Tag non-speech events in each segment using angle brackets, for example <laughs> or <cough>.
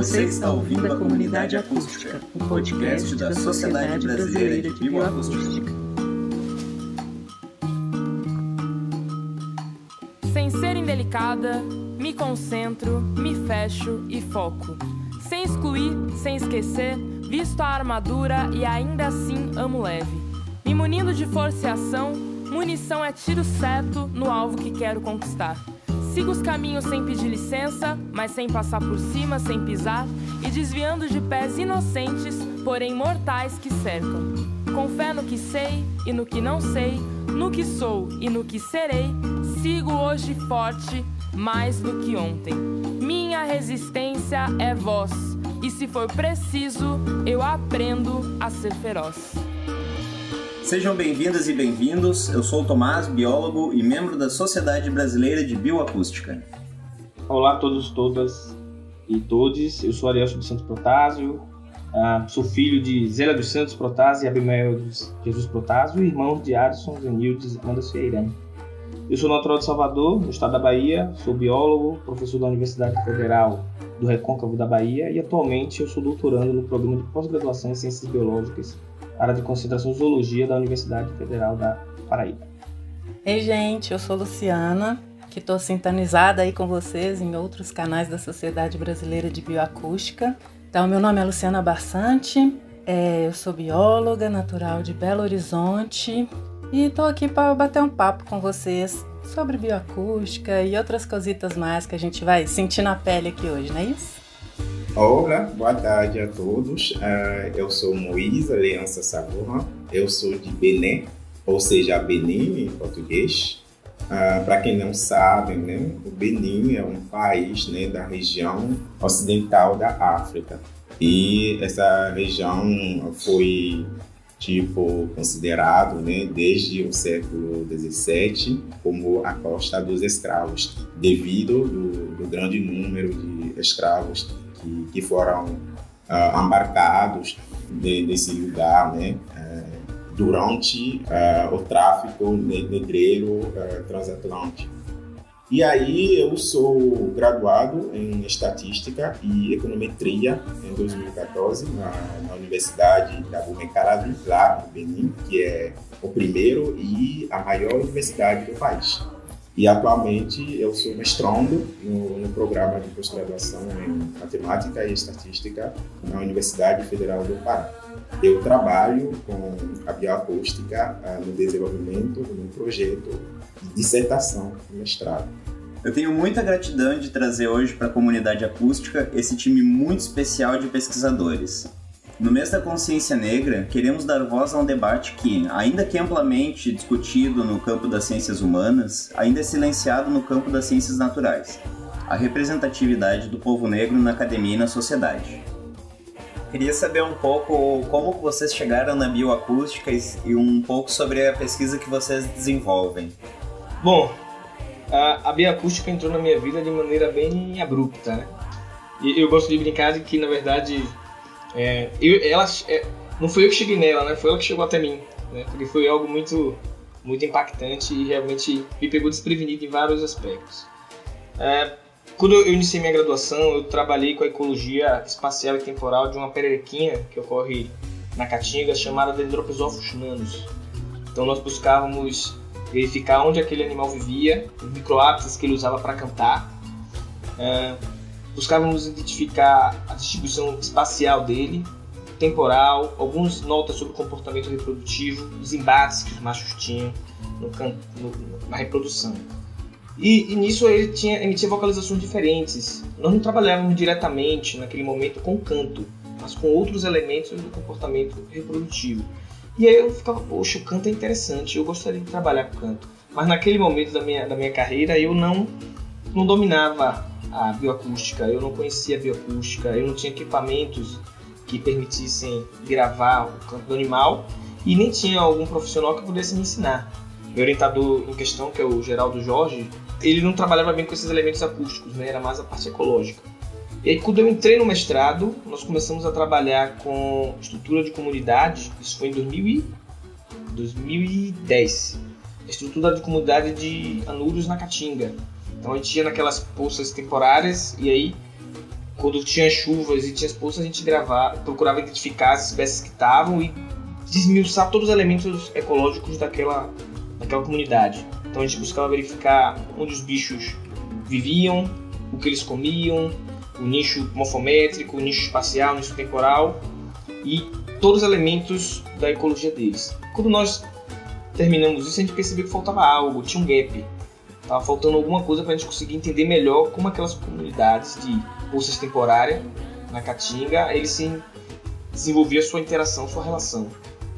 Você está ouvindo a Comunidade Acústica, o um podcast da Sociedade Brasileira de Bioacústica. Sem ser indelicada, me concentro, me fecho e foco. Sem excluir, sem esquecer, visto a armadura e ainda assim amo leve. Me munindo de força e ação, munição é tiro certo no alvo que quero conquistar. Sigo os caminhos sem pedir licença, mas sem passar por cima, sem pisar, e desviando de pés inocentes, porém mortais que cercam. Com fé no que sei e no que não sei, no que sou e no que serei, sigo hoje forte, mais do que ontem. Minha resistência é voz, e se for preciso, eu aprendo a ser feroz. Sejam bem-vindas e bem-vindos. Eu sou o Tomás, biólogo e membro da Sociedade Brasileira de Bioacústica. Olá a todos, todas e todos. Eu sou Ariel dos Santos Protásio, uh, sou filho de Zélia dos Santos Protásio e Abimael Jesus Protásio, irmão de Adson Zenildes Anderson Feirane. Eu sou natural de Salvador, no estado da Bahia, sou biólogo, professor da Universidade Federal do Recôncavo da Bahia e atualmente eu sou doutorando no programa de pós-graduação em Ciências Biológicas área de concentração Zoologia da Universidade Federal da Paraíba. Ei, gente, eu sou Luciana, que estou sintonizada aí com vocês em outros canais da Sociedade Brasileira de Bioacústica. Então, meu nome é Luciana Barsante, é, eu sou bióloga natural de Belo Horizonte e estou aqui para bater um papo com vocês sobre bioacústica e outras cositas mais que a gente vai sentir na pele aqui hoje, não é isso? Olá, boa tarde a todos. Uh, eu sou Moisa Aliança Saburra, eu sou de Benin, ou seja, Benin em português. Uh, Para quem não sabe, né, o Benin é um país né, da região ocidental da África. E essa região foi tipo considerado né, desde o século XVII como a costa dos escravos, devido do, do grande número de escravos que, que foram uh, embarcados de, desse lugar, né? Uh, durante uh, o tráfico negreiro transatlântico. E aí eu sou graduado em Estatística e Econometria em 2014 na, na Universidade da Bumecaravi, lá no Benin, que é o primeiro e a maior universidade do país. E atualmente eu sou mestrando no, no programa de pós-graduação em Matemática e Estatística na Universidade Federal do Pará. Eu trabalho com a bioacústica uh, no desenvolvimento de um projeto de dissertação de mestrado. Eu tenho muita gratidão de trazer hoje para a comunidade acústica esse time muito especial de pesquisadores. No mês da consciência negra, queremos dar voz a um debate que, ainda que amplamente discutido no campo das ciências humanas, ainda é silenciado no campo das ciências naturais: a representatividade do povo negro na academia e na sociedade. Queria saber um pouco como vocês chegaram na bioacústica e um pouco sobre a pesquisa que vocês desenvolvem. Bom, a, a bioacústica entrou na minha vida de maneira bem abrupta, né? E eu gosto de brincar de que, na verdade, é, eu, ela, é, não foi eu que cheguei nela, né? Foi ela que chegou até mim, né? Porque foi algo muito, muito impactante e realmente me pegou desprevenido em vários aspectos. É, quando eu iniciei minha graduação, eu trabalhei com a ecologia espacial e temporal de uma pererequinha que ocorre na Caatinga chamada Dendropisófilos nanos. Então nós buscávamos verificar onde aquele animal vivia, os microhábitats que ele usava para cantar. É, buscávamos identificar a distribuição espacial dele, temporal, algumas notas sobre o comportamento reprodutivo, os embates que os machos tinham no, no, na reprodução. E, e, nisso ele tinha, emitia vocalizações diferentes. Nós não trabalhávamos diretamente naquele momento com canto, mas com outros elementos do comportamento reprodutivo. E aí eu ficava, poxa, o canto é interessante, eu gostaria de trabalhar com canto. Mas naquele momento da minha, da minha carreira eu não, não dominava a bioacústica, eu não conhecia a bioacústica, eu não tinha equipamentos que permitissem gravar o canto do animal e nem tinha algum profissional que pudesse me ensinar. Meu orientador em questão, que é o Geraldo Jorge, ele não trabalhava bem com esses elementos acústicos, né? era mais a parte ecológica. E aí, quando eu entrei no mestrado, nós começamos a trabalhar com estrutura de comunidade, isso foi em 2000 e 2010. Estrutura de comunidade de anuros na Caatinga, então a gente ia naquelas poças temporárias e aí quando tinha chuvas e tinha as poças, a gente gravava, procurava identificar as espécies que estavam e desmiuçar todos os elementos ecológicos daquela, daquela comunidade. Então a gente buscava verificar onde os bichos viviam, o que eles comiam, o nicho morfométrico, o nicho espacial, o nicho temporal e todos os elementos da ecologia deles. Quando nós terminamos isso, a gente percebeu que faltava algo, tinha um gap. Estava faltando alguma coisa para a gente conseguir entender melhor como aquelas comunidades de bolsas temporárias na Caatinga, eles se desenvolviam sua interação, sua relação.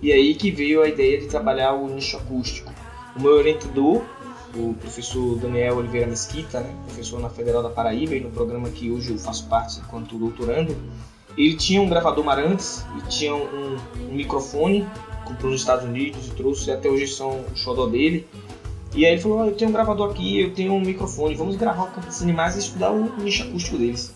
E aí que veio a ideia de trabalhar o nicho acústico. O meu orientador, o professor Daniel Oliveira Mesquita, né, professor na Federal da Paraíba e no programa que hoje eu faço parte enquanto doutorando, ele tinha um gravador Marantes e tinha um, um microfone, comprou nos Estados Unidos e trouxe, até hoje são o xodó dele. E aí ele falou, oh, eu tenho um gravador aqui, eu tenho um microfone, vamos gravar campo dos animais e estudar o nicho acústico deles.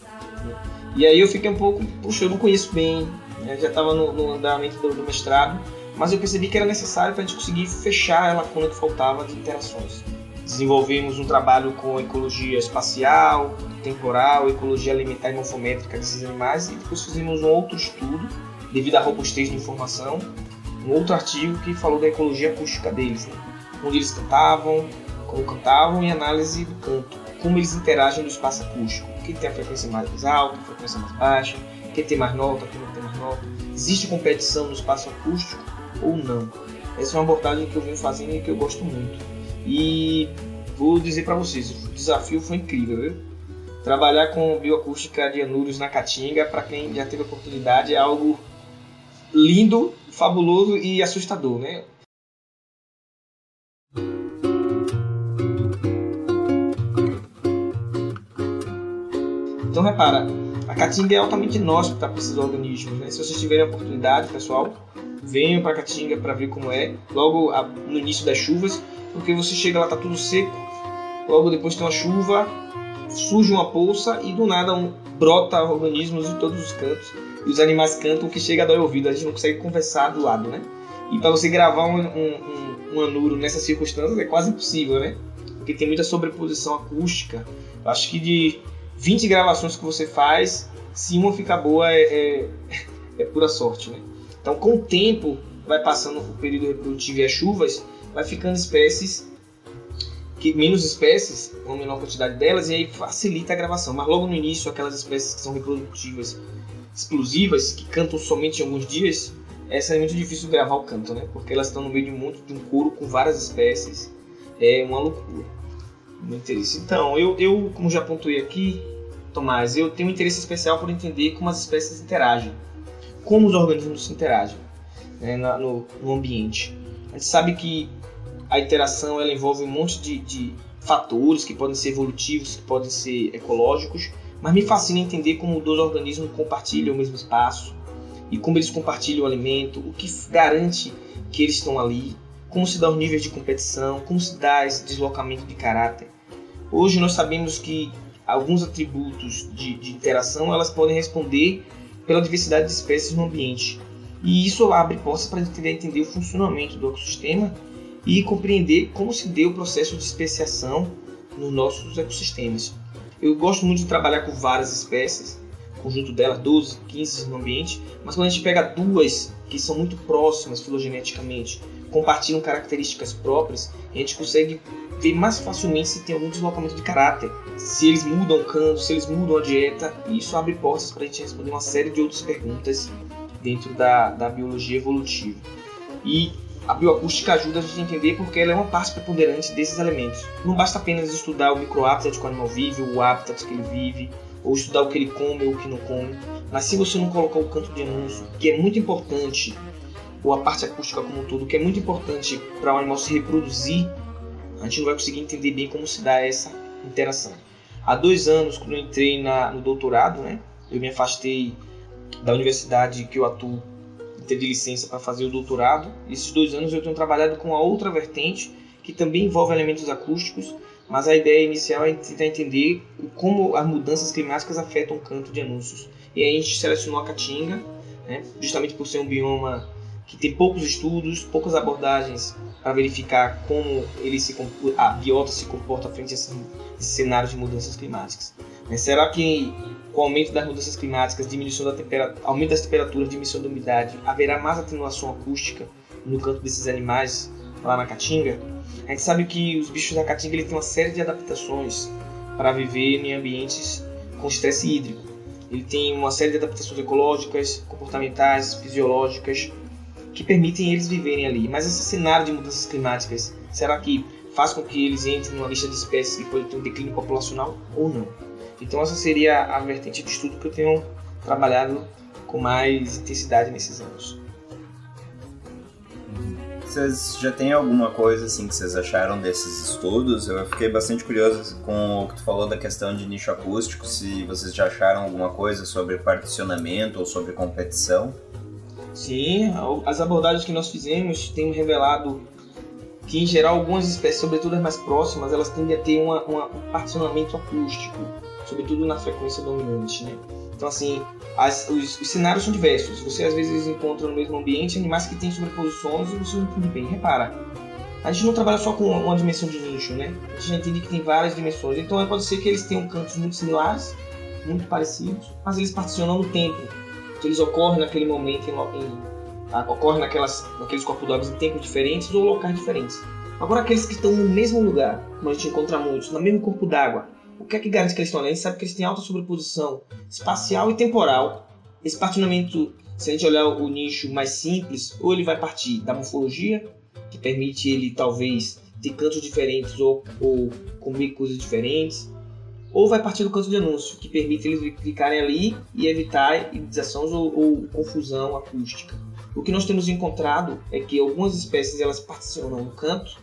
E aí eu fiquei um pouco, puxa, eu não conheço bem, né? já estava no, no, andamento do, do, mestrado, mas eu percebi que era necessário para a gente conseguir fechar a lacuna que faltava de interações. Desenvolvemos um trabalho com ecologia espacial, temporal, ecologia alimentar e morfométrica desses animais e depois fizemos um outro estudo, devido à robustez de informação, um outro artigo que falou da ecologia acústica deles, né? onde eles cantavam, como cantavam e análise do canto, como eles interagem no espaço acústico, quem tem a frequência mais alta, a frequência mais baixa, quem tem mais nota, quem não tem mais nota, existe competição no espaço acústico ou não. Essa é uma abordagem que eu venho fazendo e que eu gosto muito. E vou dizer para vocês, o desafio foi incrível, viu? Trabalhar com bioacústica de anúrios na Caatinga, para quem já teve a oportunidade, é algo lindo, fabuloso e assustador, né? Então repara, a Caatinga é altamente inóspita para esses organismos. Né? Se vocês tiverem a oportunidade, pessoal, venham para Caatinga para ver como é, logo no início das chuvas porque você chega lá tá tudo seco, logo depois tem uma chuva, surge uma poça e do nada um, brota organismos em todos os cantos e os animais cantam que chega a dar ouvido, a gente não consegue conversar do lado, né? E para você gravar um, um, um, anuro nessas circunstâncias é quase impossível, né? Porque tem muita sobreposição acústica. Eu acho que de 20 gravações que você faz, se uma ficar boa é, é, <laughs> é pura sorte, né? Então, com o tempo, vai passando o período reprodutivo e as chuvas, vai ficando espécies que menos espécies, uma menor quantidade delas, e aí facilita a gravação. Mas logo no início, aquelas espécies que são reprodutivas explosivas, que cantam somente em alguns dias, essa é muito difícil gravar o canto, né? Porque elas estão no meio de um monte de um couro com várias espécies. É uma loucura. Muito interesse. Então, eu, eu, como já pontuei aqui, Tomás, eu tenho um interesse especial por entender como as espécies interagem. Como os organismos interagem né, no, no ambiente. A gente sabe que a interação ela envolve um monte de, de fatores que podem ser evolutivos, que podem ser ecológicos, mas me fascina entender como dois organismos compartilham o mesmo espaço e como eles compartilham o alimento, o que garante que eles estão ali, como se dá os níveis de competição, como se dá esse deslocamento de caráter. Hoje nós sabemos que alguns atributos de, de interação elas podem responder pela diversidade de espécies no ambiente. E isso abre portas para gente entender o funcionamento do ecossistema e compreender como se deu o processo de especiação nos nossos ecossistemas. Eu gosto muito de trabalhar com várias espécies, conjunto delas 12, 15 no ambiente, mas quando a gente pega duas que são muito próximas filogeneticamente, compartilham características próprias, a gente consegue ver mais facilmente se tem algum deslocamento de caráter, se eles mudam o canto, se eles mudam a dieta, e isso abre portas para a gente responder uma série de outras perguntas dentro da, da biologia evolutiva. E a bioacústica ajuda a gente a entender porque ela é uma parte preponderante desses elementos. Não basta apenas estudar o microhábitat que o animal vive, o hábitat que ele vive, ou estudar o que ele come ou o que não come, mas se você não colocar o canto de anúncio, que é muito importante, ou a parte acústica como um todo, que é muito importante para o animal se reproduzir, a gente não vai conseguir entender bem como se dá essa interação. Há dois anos, quando eu entrei na, no doutorado, né, eu me afastei da universidade que eu atuo ter de licença para fazer o doutorado. Esses dois anos eu tenho trabalhado com a outra vertente, que também envolve elementos acústicos, mas a ideia inicial é tentar entender como as mudanças climáticas afetam o canto de anúncios. E aí a gente selecionou a Caatinga, né, justamente por ser um bioma que tem poucos estudos, poucas abordagens para verificar como ele se, a biota se comporta frente a esses cenários de mudanças climáticas. É, será que com o aumento das mudanças climáticas, diminuição da temperatura, aumento das temperaturas, diminuição da umidade, haverá mais atenuação acústica no canto desses animais lá na Caatinga? A gente sabe que os bichos da Caatinga têm uma série de adaptações para viver em ambientes com estresse hídrico. Ele tem uma série de adaptações ecológicas, comportamentais, fisiológicas que permitem eles viverem ali. Mas esse cenário de mudanças climáticas, será que faz com que eles entrem numa lista de espécies que pode ter um declínio populacional ou não? Então essa seria a vertente de estudo que eu tenho trabalhado com mais intensidade nesses anos. Vocês já têm alguma coisa assim que vocês acharam desses estudos? Eu fiquei bastante curioso com o que tu falou da questão de nicho acústico, se vocês já acharam alguma coisa sobre particionamento ou sobre competição. Sim, as abordagens que nós fizemos têm revelado que em geral algumas espécies, sobretudo as mais próximas, elas tendem a ter uma, uma, um particionamento acústico, sobretudo na frequência dominante, né? Então assim, as, os, os, cenários são diversos. Você às vezes encontra no mesmo ambiente animais que têm sobreposições e você não entende bem. Repara, a gente não trabalha só com uma dimensão de nicho, né? A gente entende que tem várias dimensões. Então pode ser que eles tenham cantos muito similares, muito parecidos, mas eles particionam no tempo. Então, eles ocorrem naquele momento, em, em, tá? ocorrem naquelas, naqueles corpos d'água em tempos diferentes ou locais diferentes. Agora aqueles que estão no mesmo lugar, como a gente encontra muitos, no mesmo corpo d'água, o que é que garante que eles estão ali? A gente sabe que eles têm alta sobreposição espacial e temporal. Esse partimento, se a gente olhar o nicho mais simples, ou ele vai partir da morfologia, que permite ele talvez ter cantos diferentes ou, ou coisas diferentes, ou vai partir do canto de anúncio, que permite eles ficarem ali e evitar hibridizações ou, ou confusão acústica. O que nós temos encontrado é que algumas espécies elas particionam no canto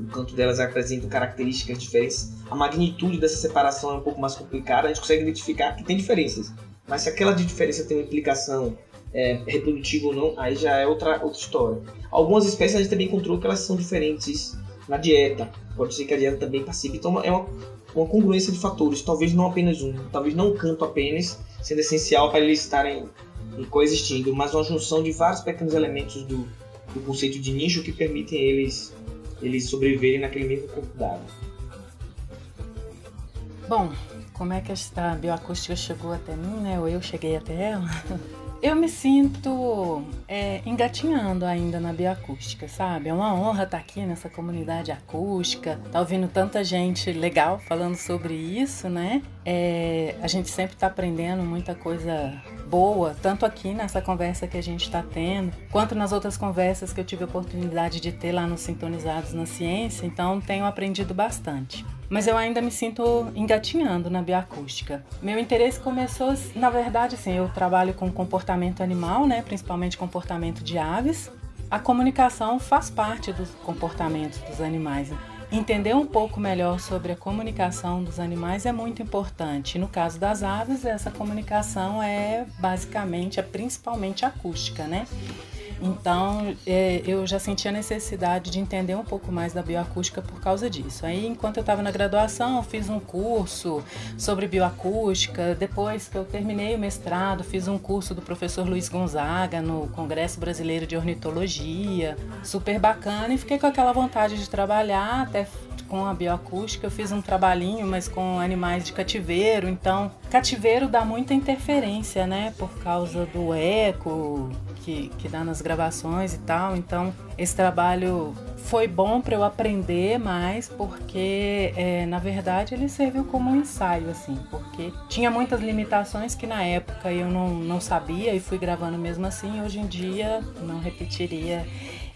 o canto delas apresenta características diferentes. A magnitude dessa separação é um pouco mais complicada, a gente consegue identificar que tem diferenças. Mas se aquela diferença tem uma implicação é, reprodutiva ou não, aí já é outra, outra história. Algumas espécies a gente também encontrou que elas são diferentes na dieta. Pode ser que a dieta também participe. Então é uma, uma congruência de fatores, talvez não apenas um, talvez não um canto apenas, sendo essencial para eles estarem coexistindo, mas uma junção de vários pequenos elementos do, do conceito de nicho que permitem eles eles sobreviverem naquele mesmo corpo d'água. Bom, como é que esta bioacústica chegou até mim, né? Ou eu cheguei até ela? <laughs> Eu me sinto é, engatinhando ainda na bioacústica, sabe? É uma honra estar aqui nessa comunidade acústica, tá ouvindo tanta gente legal falando sobre isso, né? É, a gente sempre está aprendendo muita coisa boa, tanto aqui nessa conversa que a gente está tendo, quanto nas outras conversas que eu tive a oportunidade de ter lá nos Sintonizados na Ciência, então tenho aprendido bastante. Mas eu ainda me sinto engatinhando na bioacústica. Meu interesse começou, na verdade, assim, eu trabalho com comportamento animal, né, principalmente comportamento de aves. A comunicação faz parte dos comportamentos dos animais. Entender um pouco melhor sobre a comunicação dos animais é muito importante. No caso das aves, essa comunicação é basicamente, é principalmente acústica, né? Então, é, eu já senti a necessidade de entender um pouco mais da bioacústica por causa disso. Aí, enquanto eu estava na graduação, fiz um curso sobre bioacústica. Depois que eu terminei o mestrado, fiz um curso do professor Luiz Gonzaga no Congresso Brasileiro de Ornitologia. Super bacana e fiquei com aquela vontade de trabalhar até com a bioacústica, eu fiz um trabalhinho, mas com animais de cativeiro. Então, cativeiro dá muita interferência, né? Por causa do eco, que, que dá nas gravações e tal. Então, esse trabalho foi bom para eu aprender mais, porque é, na verdade ele serviu como um ensaio, assim, porque tinha muitas limitações que na época eu não, não sabia e fui gravando mesmo assim. Hoje em dia não repetiria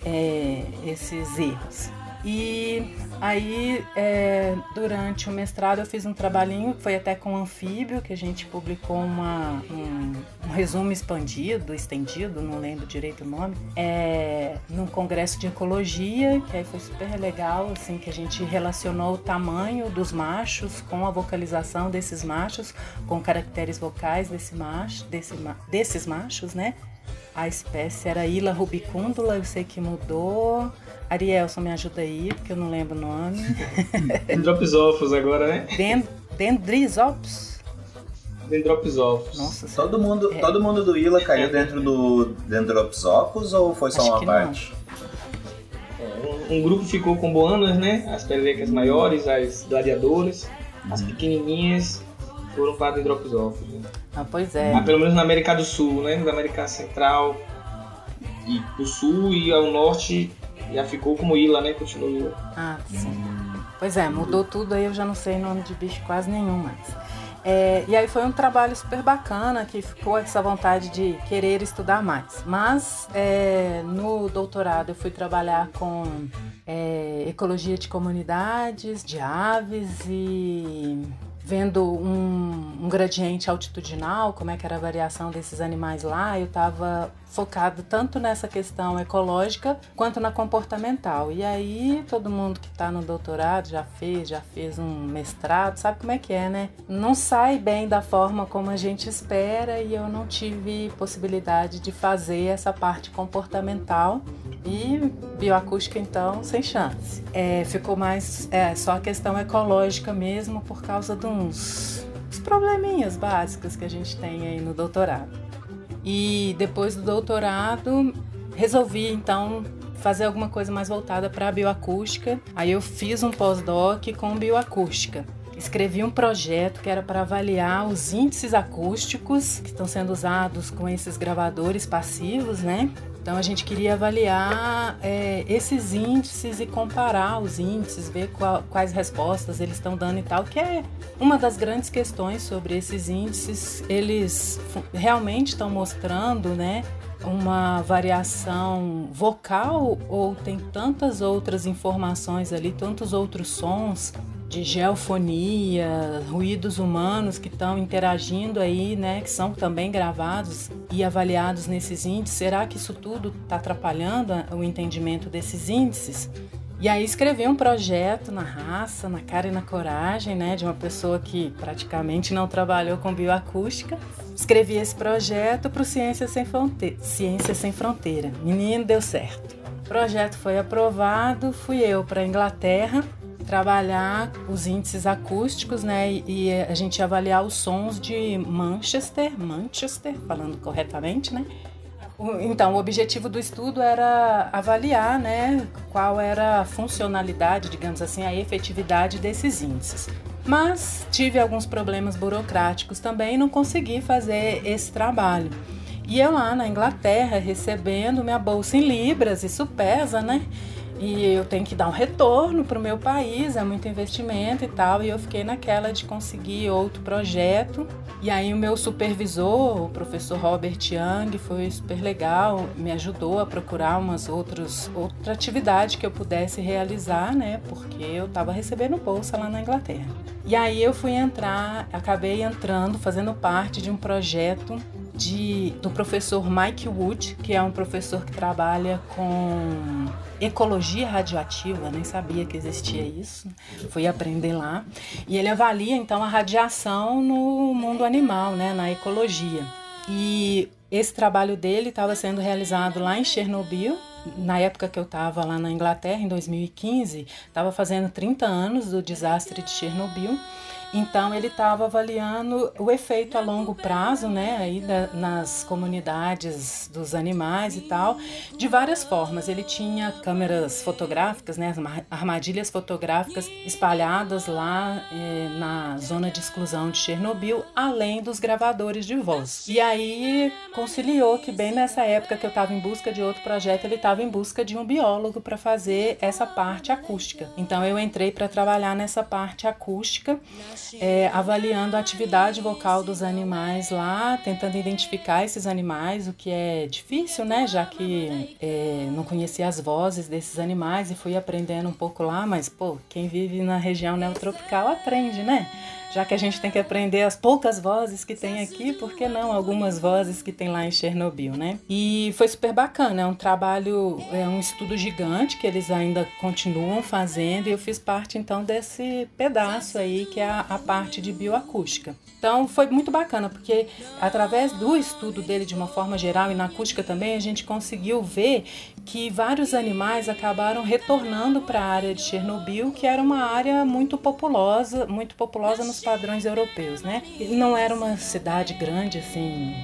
é, esses erros. E aí, é, durante o mestrado, eu fiz um trabalhinho, foi até com anfíbio, que a gente publicou uma, um, um resumo expandido, estendido, não lembro direito o nome, é, num congresso de ecologia, que aí foi super legal, assim, que a gente relacionou o tamanho dos machos com a vocalização desses machos, com caracteres vocais desse macho, desse, desses machos, né? A espécie era Ila rubicundula, eu sei que mudou. Arielson, me ajuda aí, porque eu não lembro o nome. <laughs> Dendropisófos agora, né? Dend Dendrizopus? Dendropisófos. Nossa, todo mundo, é. todo mundo do Ila caiu dentro do Dendropisófos ou foi só Acho uma parte? Um, um, grupo ficou com boanas, né? As pelecas maiores, as gladiadoras, as uhum. pequenininhas foram para hidropisófilos. Né? Ah, pois é. Ah, pelo menos na América do Sul, né? Na América Central e do Sul e ao Norte já ficou como ilha, né? Continua ilha. Ah, sim. Pois é, mudou tudo aí, eu já não sei nome de bicho quase nenhum mais. É, e aí foi um trabalho super bacana que ficou essa vontade de querer estudar mais. Mas é, no doutorado eu fui trabalhar com é, ecologia de comunidades, de aves e vendo um, um, gradiente altitudinal, como é que era a variação desses animais lá, eu estava focado tanto nessa questão ecológica quanto na comportamental. E aí todo mundo que está no doutorado já fez, já fez um mestrado, sabe como é que é, né? Não sai bem da forma como a gente espera e eu não tive possibilidade de fazer essa parte comportamental e bioacústica então sem chance. É, ficou mais é, só a questão ecológica mesmo por causa de uns, probleminhas básicos que a gente tem aí no doutorado. E depois do doutorado, resolvi então fazer alguma coisa mais voltada para a bioacústica. Aí eu fiz um pós-doc com bioacústica. Escrevi um projeto que era para avaliar os índices acústicos que estão sendo usados com esses gravadores passivos, né? Então a gente queria avaliar é, esses índices e comparar os índices, ver qual, quais respostas eles estão dando e tal, que é uma das grandes questões sobre esses índices. Eles realmente estão mostrando, né, uma variação vocal ou tem tantas outras informações ali, tantos outros sons de geofonia, ruídos humanos que estão interagindo aí, né, que são também gravados e avaliados nesses índices. Será que isso tudo está atrapalhando o entendimento desses índices? E aí escrevi um projeto na raça, na cara e na coragem, né, de uma pessoa que praticamente não trabalhou com bioacústica. Escrevi esse projeto para o Ciência Sem Fronteira. Ciência Sem Fronteira. Menino, deu certo. O projeto foi aprovado, fui eu para a Inglaterra trabalhar os índices acústicos, né? E, a gente avaliar os sons de Manchester, Manchester, falando corretamente, né? Então, o objetivo do estudo era avaliar, né, qual era a funcionalidade, digamos assim, a efetividade desses índices. Mas tive alguns problemas burocráticos também e não consegui fazer esse trabalho. E eu lá na Inglaterra recebendo minha bolsa em libras, isso pesa, né? E eu tenho que dar um retorno para o meu país, é muito investimento e tal. E eu fiquei naquela de conseguir outro projeto. E aí o meu supervisor, o professor Robert Young, foi super legal, me ajudou a procurar umas outras outra atividade que eu pudesse realizar, né? Porque eu estava recebendo bolsa lá na Inglaterra. E aí eu fui entrar, acabei entrando, fazendo parte de um projeto de, do professor Mike Wood, que é um professor que trabalha com ecologia radioativa, nem sabia que existia isso, fui aprender lá. E ele avalia então a radiação no mundo animal, né, na ecologia. E esse trabalho dele estava sendo realizado lá em Chernobyl, na época que eu estava lá na Inglaterra, em 2015, estava fazendo 30 anos do desastre de Chernobyl. Então ele estava avaliando o efeito a longo prazo, né, aí da, nas comunidades dos animais e tal, de várias formas. Ele tinha câmeras fotográficas, né, armadilhas fotográficas espalhadas lá eh, na zona de exclusão de Chernobyl, além dos gravadores de voz. E aí conciliou que bem nessa época que eu estava em busca de outro projeto, ele estava em busca de um biólogo para fazer essa parte acústica. Então eu entrei para trabalhar nessa parte acústica é, avaliando a atividade vocal dos animais lá, tentando identificar esses animais, o que é difícil, né? Já que é, não conhecia as vozes desses animais e fui aprendendo um pouco lá, mas, pô, quem vive na região neotropical aprende, né? Já que a gente tem que aprender as poucas vozes que tem aqui, por que não algumas vozes que tem lá em Chernobyl, né? E foi super bacana, é um trabalho, é um estudo gigante que eles ainda continuam fazendo e eu fiz parte então desse pedaço aí que é a, a parte de bioacústica. Então foi muito bacana, porque através do estudo dele de uma forma geral e na acústica também, a gente conseguiu ver que vários animais acabaram retornando para a área de Chernobyl, que era uma área muito populosa, muito populosa nos padrões europeus, né? Não era uma cidade grande assim,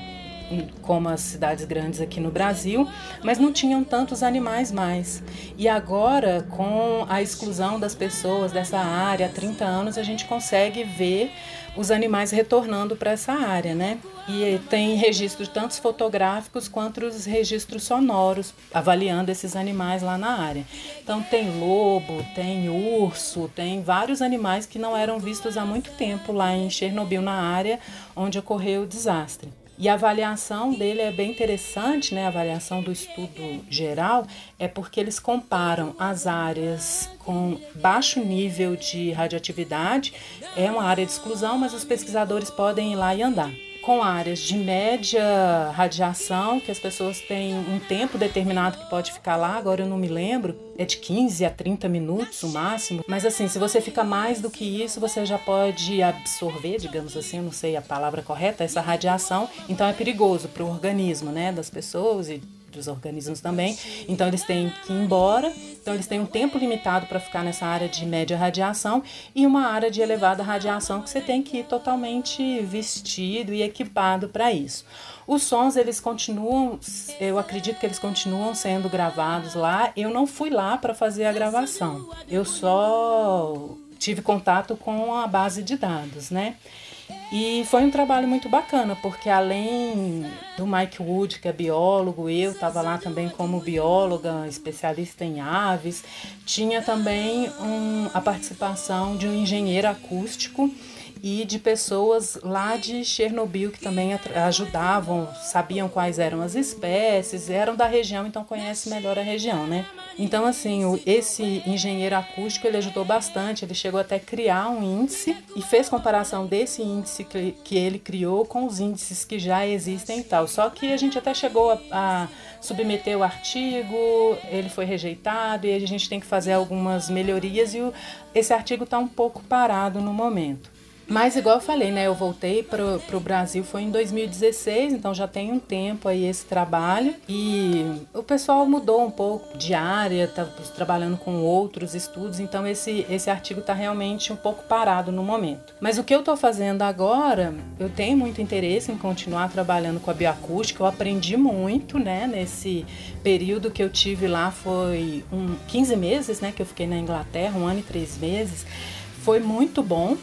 como as cidades grandes aqui no Brasil, mas não tinham tantos animais mais. E agora, com a exclusão das pessoas dessa área há 30 anos, a gente consegue ver os animais retornando para essa área, né? E tem registros tanto fotográficos quanto os registros sonoros, avaliando esses animais lá na área. Então tem lobo, tem urso, tem vários animais que não eram vistos há muito tempo lá em Chernobyl, na área onde ocorreu o desastre. E a avaliação dele é bem interessante, né? A avaliação do estudo geral é porque eles comparam as áreas com baixo nível de radioatividade, é uma área de exclusão, mas os pesquisadores podem ir lá e andar com áreas de média radiação, que as pessoas têm um tempo determinado que pode ficar lá, agora eu não me lembro, é de 15 a 30 minutos o máximo. Mas assim, se você fica mais do que isso, você já pode absorver, digamos assim, eu não sei a palavra correta, essa radiação, então é perigoso para o organismo, né, das pessoas e dos organismos também. Então eles têm que ir embora. Então eles têm um tempo limitado para ficar nessa área de média radiação e uma área de elevada radiação que você tem que ir totalmente vestido e equipado para isso. Os sons eles continuam, eu acredito que eles continuam sendo gravados lá. Eu não fui lá para fazer a gravação. Eu só tive contato com a base de dados, né? E foi um trabalho muito bacana, porque além do Mike Wood, que é biólogo, eu estava lá também como bióloga, especialista em aves, tinha também um, a participação de um engenheiro acústico e de pessoas lá de Chernobyl que também ajudavam, sabiam quais eram as espécies, eram da região, então conhece melhor a região, né? Então, assim, esse engenheiro acústico ele ajudou bastante, ele chegou até a criar um índice e fez comparação desse índice que, ele criou com os índices que já existem e tal. Só que a gente até chegou a, a submeter o artigo, ele foi rejeitado e a gente tem que fazer algumas melhorias e o, esse artigo está um pouco parado no momento. Mas igual eu falei, né? Eu voltei para o Brasil foi em 2016, então já tem um tempo aí esse trabalho. E o pessoal mudou um pouco de área, tá trabalhando com outros estudos, então esse, esse artigo está realmente um pouco parado no momento. Mas o que eu estou fazendo agora, eu tenho muito interesse em continuar trabalhando com a bioacústica, eu aprendi muito, né? Nesse período que eu tive lá foi um 15 meses, né? Que eu fiquei na Inglaterra, um ano e três meses. Foi muito bom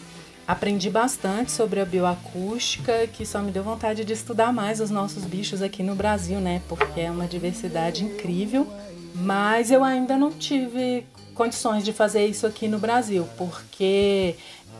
Aprendi bastante sobre a bioacústica, que só me deu vontade de estudar mais os nossos bichos aqui no Brasil, né? Porque é uma diversidade incrível. Mas eu ainda não tive condições de fazer isso aqui no Brasil, porque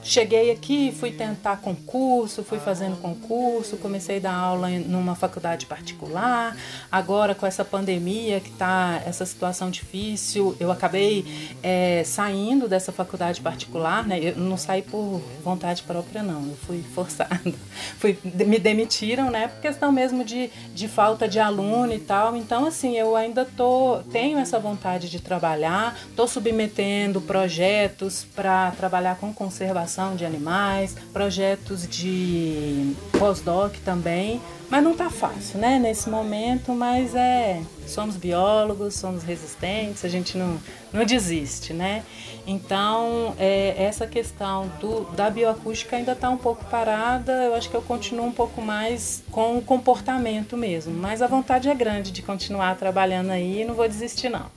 Cheguei aqui, fui tentar concurso, fui fazendo concurso, comecei a dar aula numa faculdade particular. Agora, com essa pandemia que está essa situação difícil, eu acabei é, saindo dessa faculdade particular, né? Eu não saí por vontade própria, não, eu fui forçada. <laughs> fui, me demitiram, né? Por questão mesmo de, de falta de aluno e tal. Então, assim, eu ainda tô, tenho essa vontade de trabalhar, estou submetendo projetos para trabalhar com conservação de animais, projetos de pós-doc também, mas não tá fácil, né, nesse momento, mas é, somos biólogos, somos resistentes, a gente não, não desiste, né? Então, é, essa questão do, da bioacústica ainda está um pouco parada, eu acho que eu continuo um pouco mais com o comportamento mesmo, mas a vontade é grande de continuar trabalhando aí não vou desistir não.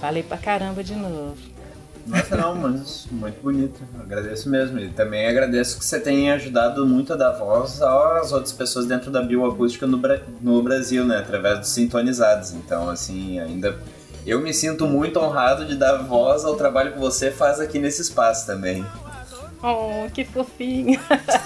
Falei pra caramba de novo. Nossa, não, mas muito bonito. Agradeço mesmo. E também agradeço que você tenha ajudado muito a dar voz às outras pessoas dentro da bioacústica no, no Brasil, né? Através dos sintonizados. Então, assim, ainda. Eu me sinto muito honrado de dar voz ao trabalho que você faz aqui nesse espaço também. Oh, que fofinho!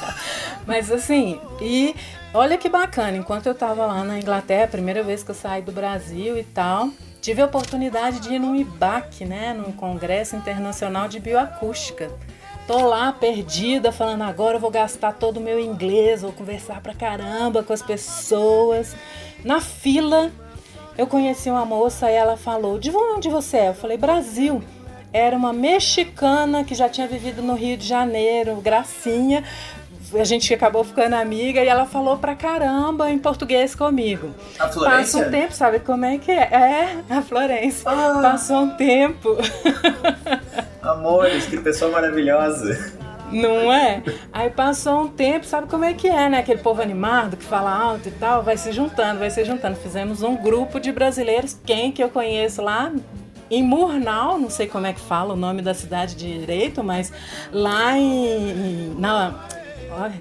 <laughs> Mas assim, e olha que bacana, enquanto eu tava lá na Inglaterra, primeira vez que eu saí do Brasil e tal, Tive a oportunidade de ir num IBAC, né, num Congresso Internacional de Bioacústica. Tô lá perdida, falando agora eu vou gastar todo o meu inglês, vou conversar pra caramba com as pessoas. Na fila, eu conheci uma moça e ela falou: De onde você é? Eu falei: Brasil. Era uma mexicana que já tinha vivido no Rio de Janeiro, gracinha a gente acabou ficando amiga e ela falou pra caramba em português comigo. A Florência? Passa um tempo, sabe como é que é? É, a Florência. Ah. Passou um tempo. <laughs> Amores, que pessoa maravilhosa. Não é? Aí passou um tempo, sabe como é que é, né? Aquele povo animado que fala alto e tal, vai se juntando, vai se juntando. Fizemos um grupo de brasileiros, quem que eu conheço lá em Murnau, não sei como é que fala o nome da cidade direito, mas lá em, na,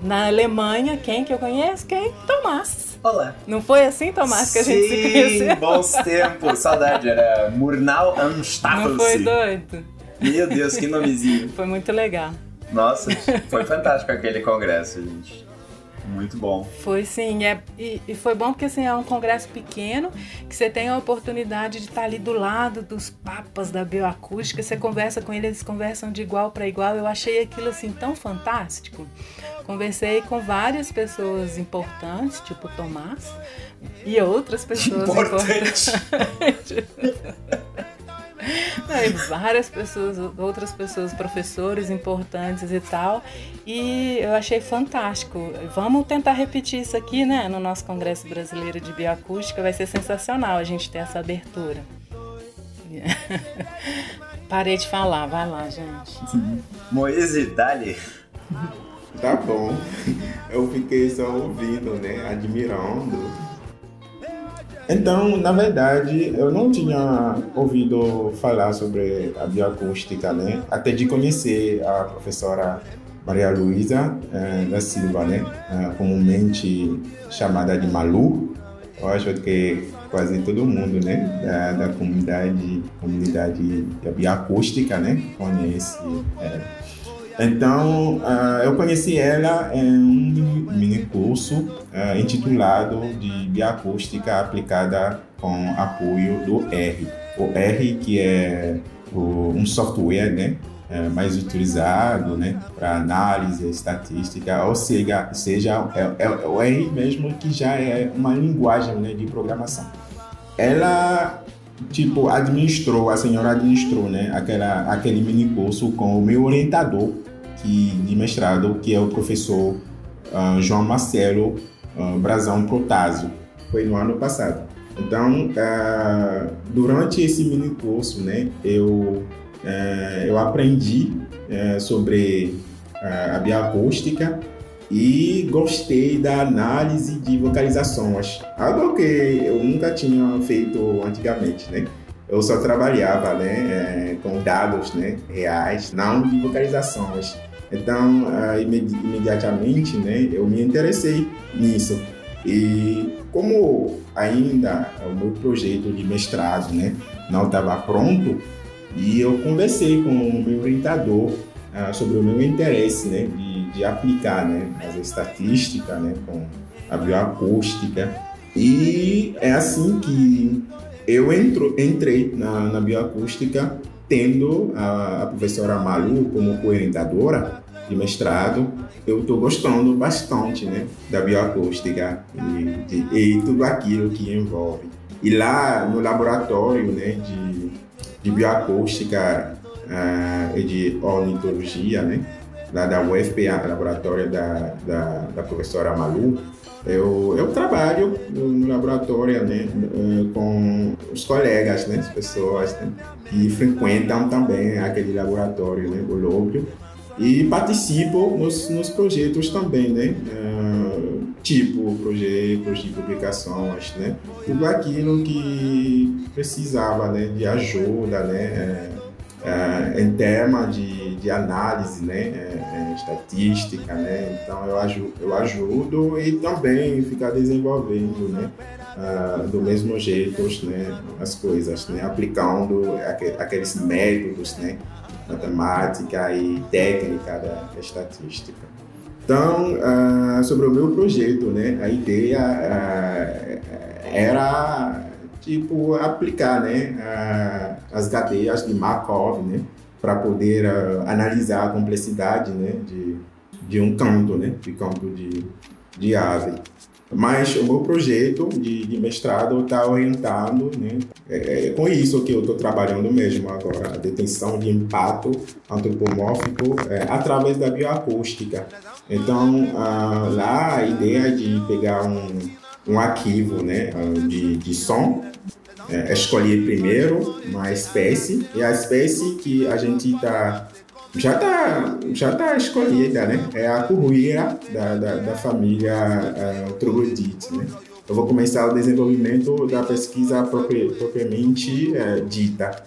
na Alemanha, quem que eu conheço? Quem? Tomás. Olá. Não foi assim, Tomás, que a gente se conheceu? bons tempos. Saudade, era Murnau am Não foi doido? Meu Deus, que nomezinho. Foi muito legal. Nossa, foi fantástico aquele congresso, gente. Muito bom. Foi sim, é, e, e, foi bom porque assim, é um congresso pequeno que você tem a oportunidade de estar ali do lado dos papas da bioacústica, você conversa com eles, eles conversam de igual para igual. Eu achei aquilo assim tão fantástico. Conversei com várias pessoas importantes, tipo Tomás, e outras pessoas importantes. <laughs> E várias pessoas, outras pessoas, professores importantes e tal. E eu achei fantástico. Vamos tentar repetir isso aqui, né, no nosso Congresso Brasileiro de Bioacústica. Vai ser sensacional a gente ter essa abertura. <laughs> Parei de falar, vai lá, gente. Moise, dali. Tá bom. Eu fiquei só ouvindo, né? Admirando então, na verdade, eu não tinha ouvido falar sobre a bioacústica, né? Até de conhecer a professora Maria Luísa eh, da Silva, né? Eh, comumente chamada de Malu. Eu acho que quase todo mundo, né? Da, da comunidade, comunidade da bioacústica, né? Conhece eh, então, uh, eu conheci ela em um mini curso uh, intitulado de Bioacústica Aplicada com Apoio do R. O R, que é o, um software né, é, mais utilizado né, para análise estatística, ou seja, seja é, é, o R mesmo que já é uma linguagem né, de programação. Ela tipo, administrou, a senhora administrou, né, aquela, aquele mini curso com o meu orientador, que, de mestrado, que é o professor uh, João Marcelo uh, Brazão Protásio. Foi no ano passado. Então, uh, durante esse mini curso, né, eu, eu aprendi sobre a bioacústica e gostei da análise de vocalizações, algo que eu nunca tinha feito antigamente, né? Eu só trabalhava né, com dados né, reais, não de vocalizações. Então, uh, imedi imediatamente, né, eu me interessei nisso. E como ainda o meu projeto de mestrado, né, não estava pronto, e eu conversei com o meu orientador uh, sobre o meu interesse, né, de, de aplicar, né, as estatísticas, né, com a bioacústica. E é assim que eu entro, entrei na, na bioacústica tendo a, a professora Malu como co-orientadora de mestrado, eu estou gostando bastante né, da bioacústica e, de, e tudo aquilo que envolve. E lá no laboratório né, de, de bioacústica uh, e de ornitologia, né, lá da UFPA, laboratório da, da, da professora Malu, eu, eu trabalho no laboratório né, eh, com os colegas, né, as pessoas né, que frequentam também aquele laboratório, né, o Lóbrio, e participo nos, nos projetos também, né? Uh, tipo projetos de publicações, né? Tudo aquilo que precisava, né? De ajuda, né? Uh, em tema de, de análise, né? Uh, estatística, né? Então eu ajudo, eu ajudo e também ficar desenvolvendo, né? Uh, do mesmo jeito, né? As coisas, né? Aplicando aqueles métodos, né? matemática e técnica da, estatística. Então, uh, sobre o meu projeto, né, a ideia uh, era tipo aplicar, né, as cadeias de Markov, né, para poder analisar a complexidade, né, de, de um canto, né, de canto de, de ave. Mas o meu projeto de, de mestrado está orientado né, é, é, com isso que eu estou trabalhando mesmo agora, a detenção de impacto antropomórfico é, através da bioacústica. Então, ah, lá a ideia de pegar um, um arquivo né, de, de som, é, escolher primeiro uma espécie, e a espécie que a gente está já está já tá escolhida, né? É a curruíra da, da, da família uh, troglodite, né? Eu vou começar o desenvolvimento da pesquisa propriamente uh, dita.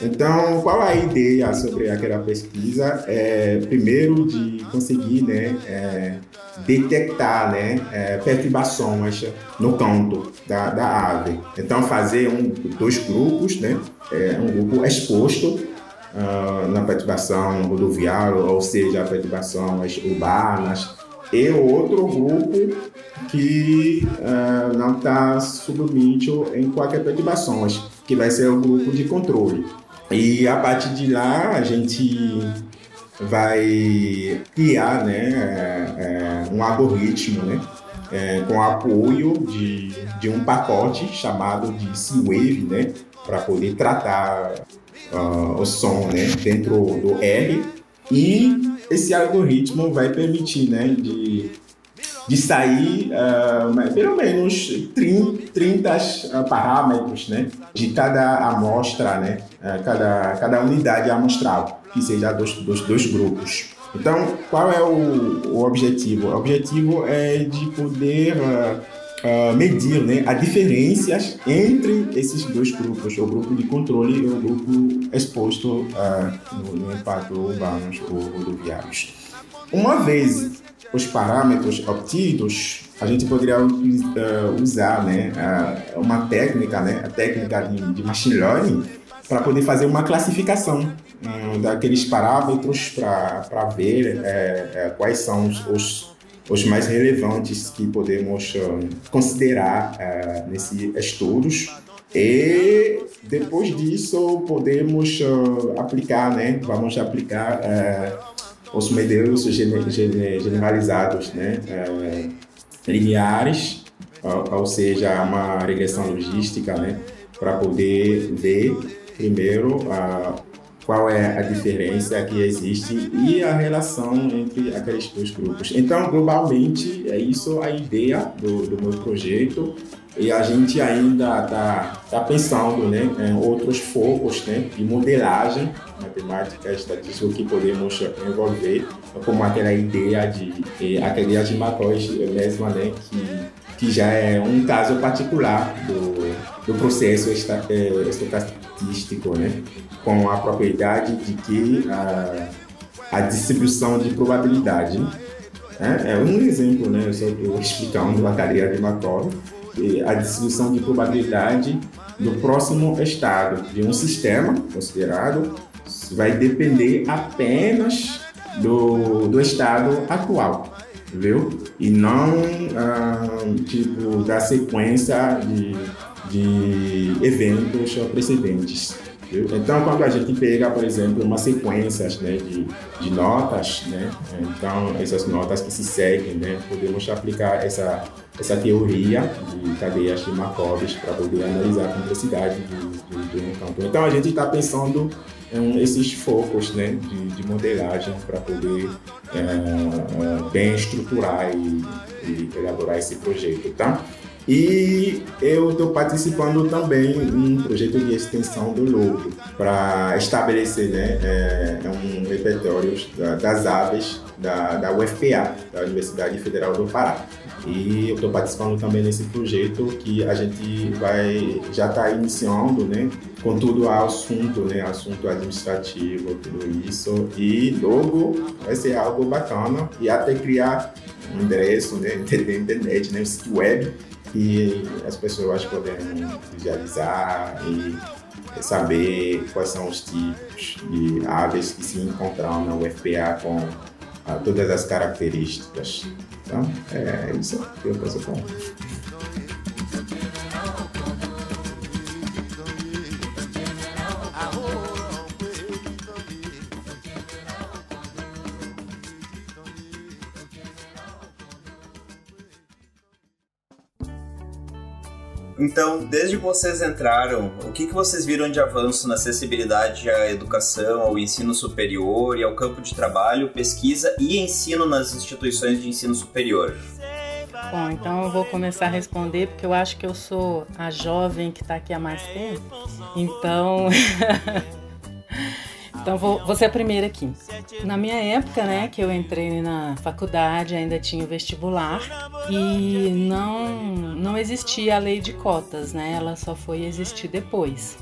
Então, qual a ideia sobre aquela pesquisa? É, primeiro, de conseguir né, é, detectar né, é, perturbações no canto da, da ave. Então, fazer um, dois grupos, né, é, um grupo exposto uh, na perturbação rodoviária, ou seja, perturbações urbanas, e outro grupo que uh, não está submetido em qualquer perturbações, que vai ser o grupo de controle. E a partir de lá a gente vai criar né, é, é, um algoritmo né, é, com apoio de, de um pacote chamado de C-Wave né, para poder tratar uh, o som né, dentro do R. E esse algoritmo vai permitir né, de de sair uh, pelo menos 30, 30 uh, parâmetros né, de cada amostra, né, cada, cada unidade amostral, que seja dos, dos dois grupos. Então, qual é o, o objetivo? O objetivo é de poder uh, medir né, as diferenças entre esses dois grupos, o grupo de controle e o grupo exposto no, no impacto urbanos ou rodoviários. Uma vez os parâmetros obtidos, a gente poderia uh, usar né, uh, uma técnica, né, a técnica de, de machine learning, para poder fazer uma classificação daqueles parâmetros para ver é, é, quais são os, os, os, mais relevantes que podemos uh, considerar uh, nesses estudos. E depois disso podemos uh, aplicar, né? Vamos aplicar os modelos generalizados, né, é, lineares, ou, seja, uma regressão logística, né, para poder ver primeiro a, qual é a diferença que existe e a relação entre aqueles dois grupos. Então, globalmente, é isso a ideia do, do meu projeto e a gente ainda está tá pensando né, em outros focos né, de modelagem matemática, estatística que podemos envolver, como aquela ideia de, de aquela ideia de Matos mesmo, né, que, que já é um caso particular do, do processo é, estocastístico, né, com a propriedade de que a, a distribuição de probabilidade é, é um exemplo, né, eu só estou explicando a cadeia de Markov, a distribuição de probabilidade do próximo estado de um sistema considerado vai depender apenas do, do estado atual, viu? E não ah, tipo da sequência de, de eventos precedentes. Viu? Então, quando a gente pega, por exemplo, uma sequência né, de, de notas, né, então essas notas que se seguem, né, podemos aplicar essa, essa teoria de cadeias de Markov para poder analisar a complexidade de, de, de um campo. Então, a gente está pensando em esses focos né, de, de modelagem para poder é, é, bem estruturar e, e elaborar esse projeto, tá? E eu estou participando também em um projeto de extensão do lobo para estabelecer né, é, é, um repertório das aves da, da UFPA, da Universidade Federal do Pará. E eu estou participando também nesse projeto que a gente vai já está iniciando, né, com tudo o assunto, né, assunto administrativo, tudo isso. E logo vai ser algo bacana e até criar um endereço, né, <laughs> internet, né, um sítio web e as pessoas podem visualizar e saber quais são os tipos de aves que se encontram na UFPA com uh, todas as características. Então, é isso que eu posso falar. Então, desde que vocês entraram, o que, que vocês viram de avanço na acessibilidade à educação, ao ensino superior e ao campo de trabalho, pesquisa e ensino nas instituições de ensino superior? Bom, então eu vou começar a responder porque eu acho que eu sou a jovem que está aqui há mais tempo. Então, <laughs> então vou, vou ser a primeira aqui. Na minha época, né, que eu entrei na faculdade, ainda tinha o vestibular e não, não existia a lei de cotas, né? Ela só foi existir depois.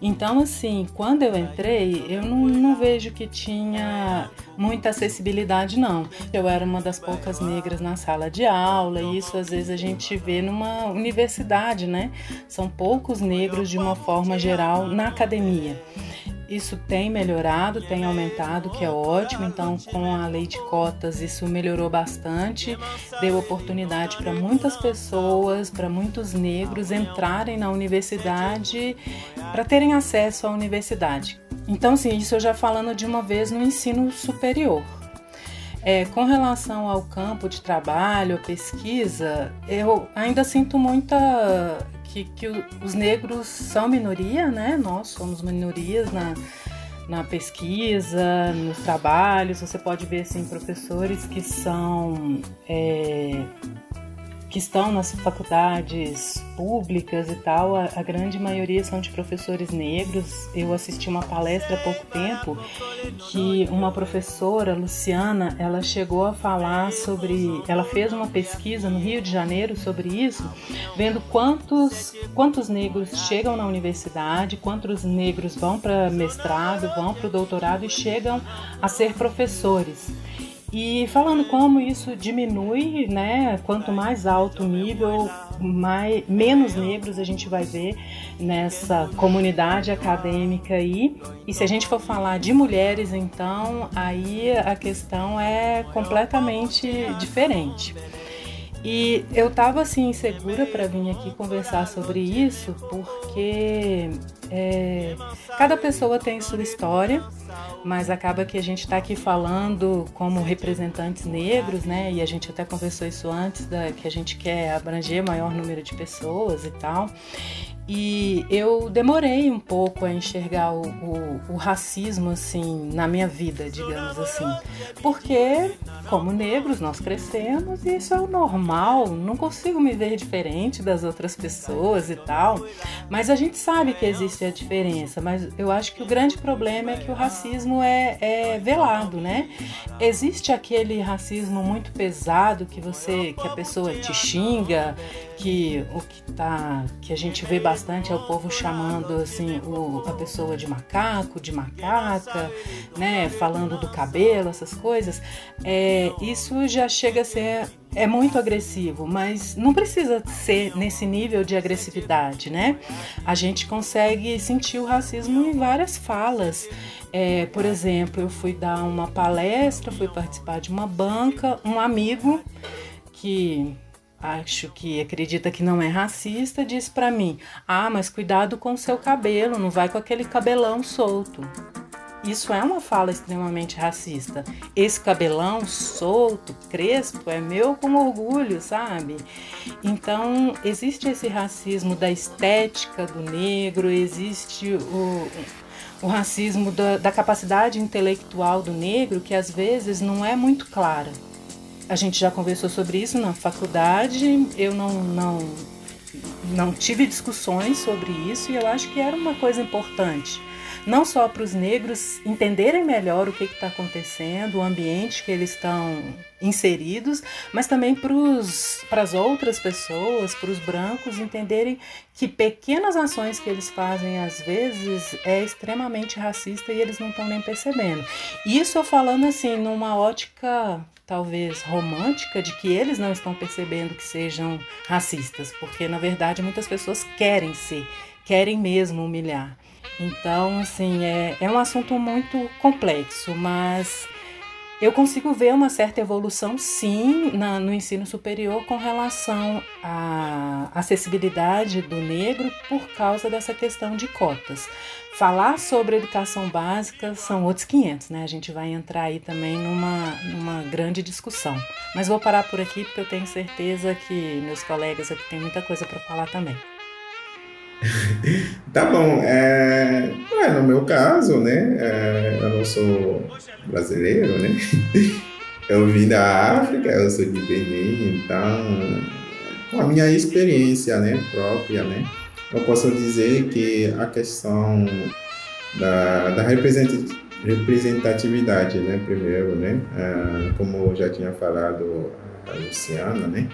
Então, assim, quando eu entrei, eu não, não, vejo que tinha muita acessibilidade, não. Eu era uma das poucas negras na sala de aula, e isso às vezes a gente vê numa universidade, né? São poucos negros de uma forma geral na academia. Isso tem melhorado, tem aumentado, que é ótimo. Então, com a lei de cotas, isso melhorou bastante, deu oportunidade para muitas pessoas, para muitos negros entrarem na universidade, para terem acesso à universidade. Então, sim, isso eu já falando de uma vez no ensino superior. É, com relação ao campo de trabalho, pesquisa, eu ainda sinto muita que, que os negros são minoria, né? Nós somos minorias na, na pesquisa, nos trabalhos. Você pode ver assim professores que são é, que estão nas faculdades públicas e tal, a, a, grande maioria são de professores negros. Eu assisti uma palestra há pouco tempo que uma professora, Luciana, ela chegou a falar sobre, ela fez uma pesquisa no Rio de Janeiro sobre isso, vendo quantos quantos negros chegam na universidade, quantos negros vão para mestrado, vão para o doutorado e chegam a ser professores. E falando como isso diminui, né? Quanto mais alto o nível, mais, menos negros a gente vai ver nessa comunidade acadêmica aí. E se a gente for falar de mulheres, então aí a questão é completamente diferente. E eu estava assim insegura para vir aqui conversar sobre isso, porque é, cada pessoa tem sua história mas acaba que a gente está aqui falando como representantes negros, né? E a gente até conversou isso antes, da, que a gente quer abranger maior número de pessoas e tal. E eu demorei um pouco a enxergar o, o, o, racismo assim na minha vida, digamos assim, porque como negros nós crescemos e isso é o normal. Não consigo me ver diferente das outras pessoas e tal. Mas a gente sabe que existe a diferença. Mas eu acho que o grande problema é que o racismo é, é velado, né? Existe aquele racismo muito pesado que você, que a pessoa te xinga, que o que tá, que a gente vê bastante é o povo chamando assim o, a pessoa de macaco, de macaca, né, falando do cabelo, essas coisas. É, isso já chega a ser é muito agressivo, mas não precisa ser nesse nível de agressividade, né? A gente consegue sentir o racismo em várias falas. É, por exemplo, eu fui dar uma palestra, fui participar de uma banca, um amigo que acho que acredita que não é racista, diz para mim: "Ah, mas cuidado com o seu cabelo, não vai com aquele cabelão solto". Isso é uma fala extremamente racista. Esse cabelão solto, crespo, é meu com orgulho, sabe? Então, existe esse racismo da estética do negro, existe o, o racismo da, da capacidade intelectual do negro, que às vezes não é muito clara. A gente já conversou sobre isso na faculdade, eu não, não, não tive discussões sobre isso e eu acho que era uma coisa importante. Não só para os negros entenderem melhor o que está acontecendo, o ambiente que eles estão inseridos, mas também para as outras pessoas, para os brancos entenderem que pequenas ações que eles fazem às vezes é extremamente racista e eles não estão nem percebendo. Isso eu falando assim numa ótica talvez romântica de que eles não estão percebendo que sejam racistas, porque na verdade muitas pessoas querem ser, querem mesmo humilhar. Então, assim, é, é um assunto muito complexo, mas eu consigo ver uma certa evolução, sim, na, no ensino superior com relação à acessibilidade do negro por causa dessa questão de cotas. Falar sobre educação básica são outros 500, né? A gente vai entrar aí também numa, numa grande discussão. Mas vou parar por aqui porque eu tenho certeza que meus colegas aqui têm muita coisa para falar também. <laughs> tá bom. É, é, no meu caso, né? É, eu não sou brasileiro, né? <laughs> Eu vim da África, eu sou de Benin, então, com a minha experiência, né, própria, né, eu posso dizer que a questão da, da representatividade, né? Primeiro, né? Ah, como já tinha falado a Luciana, né?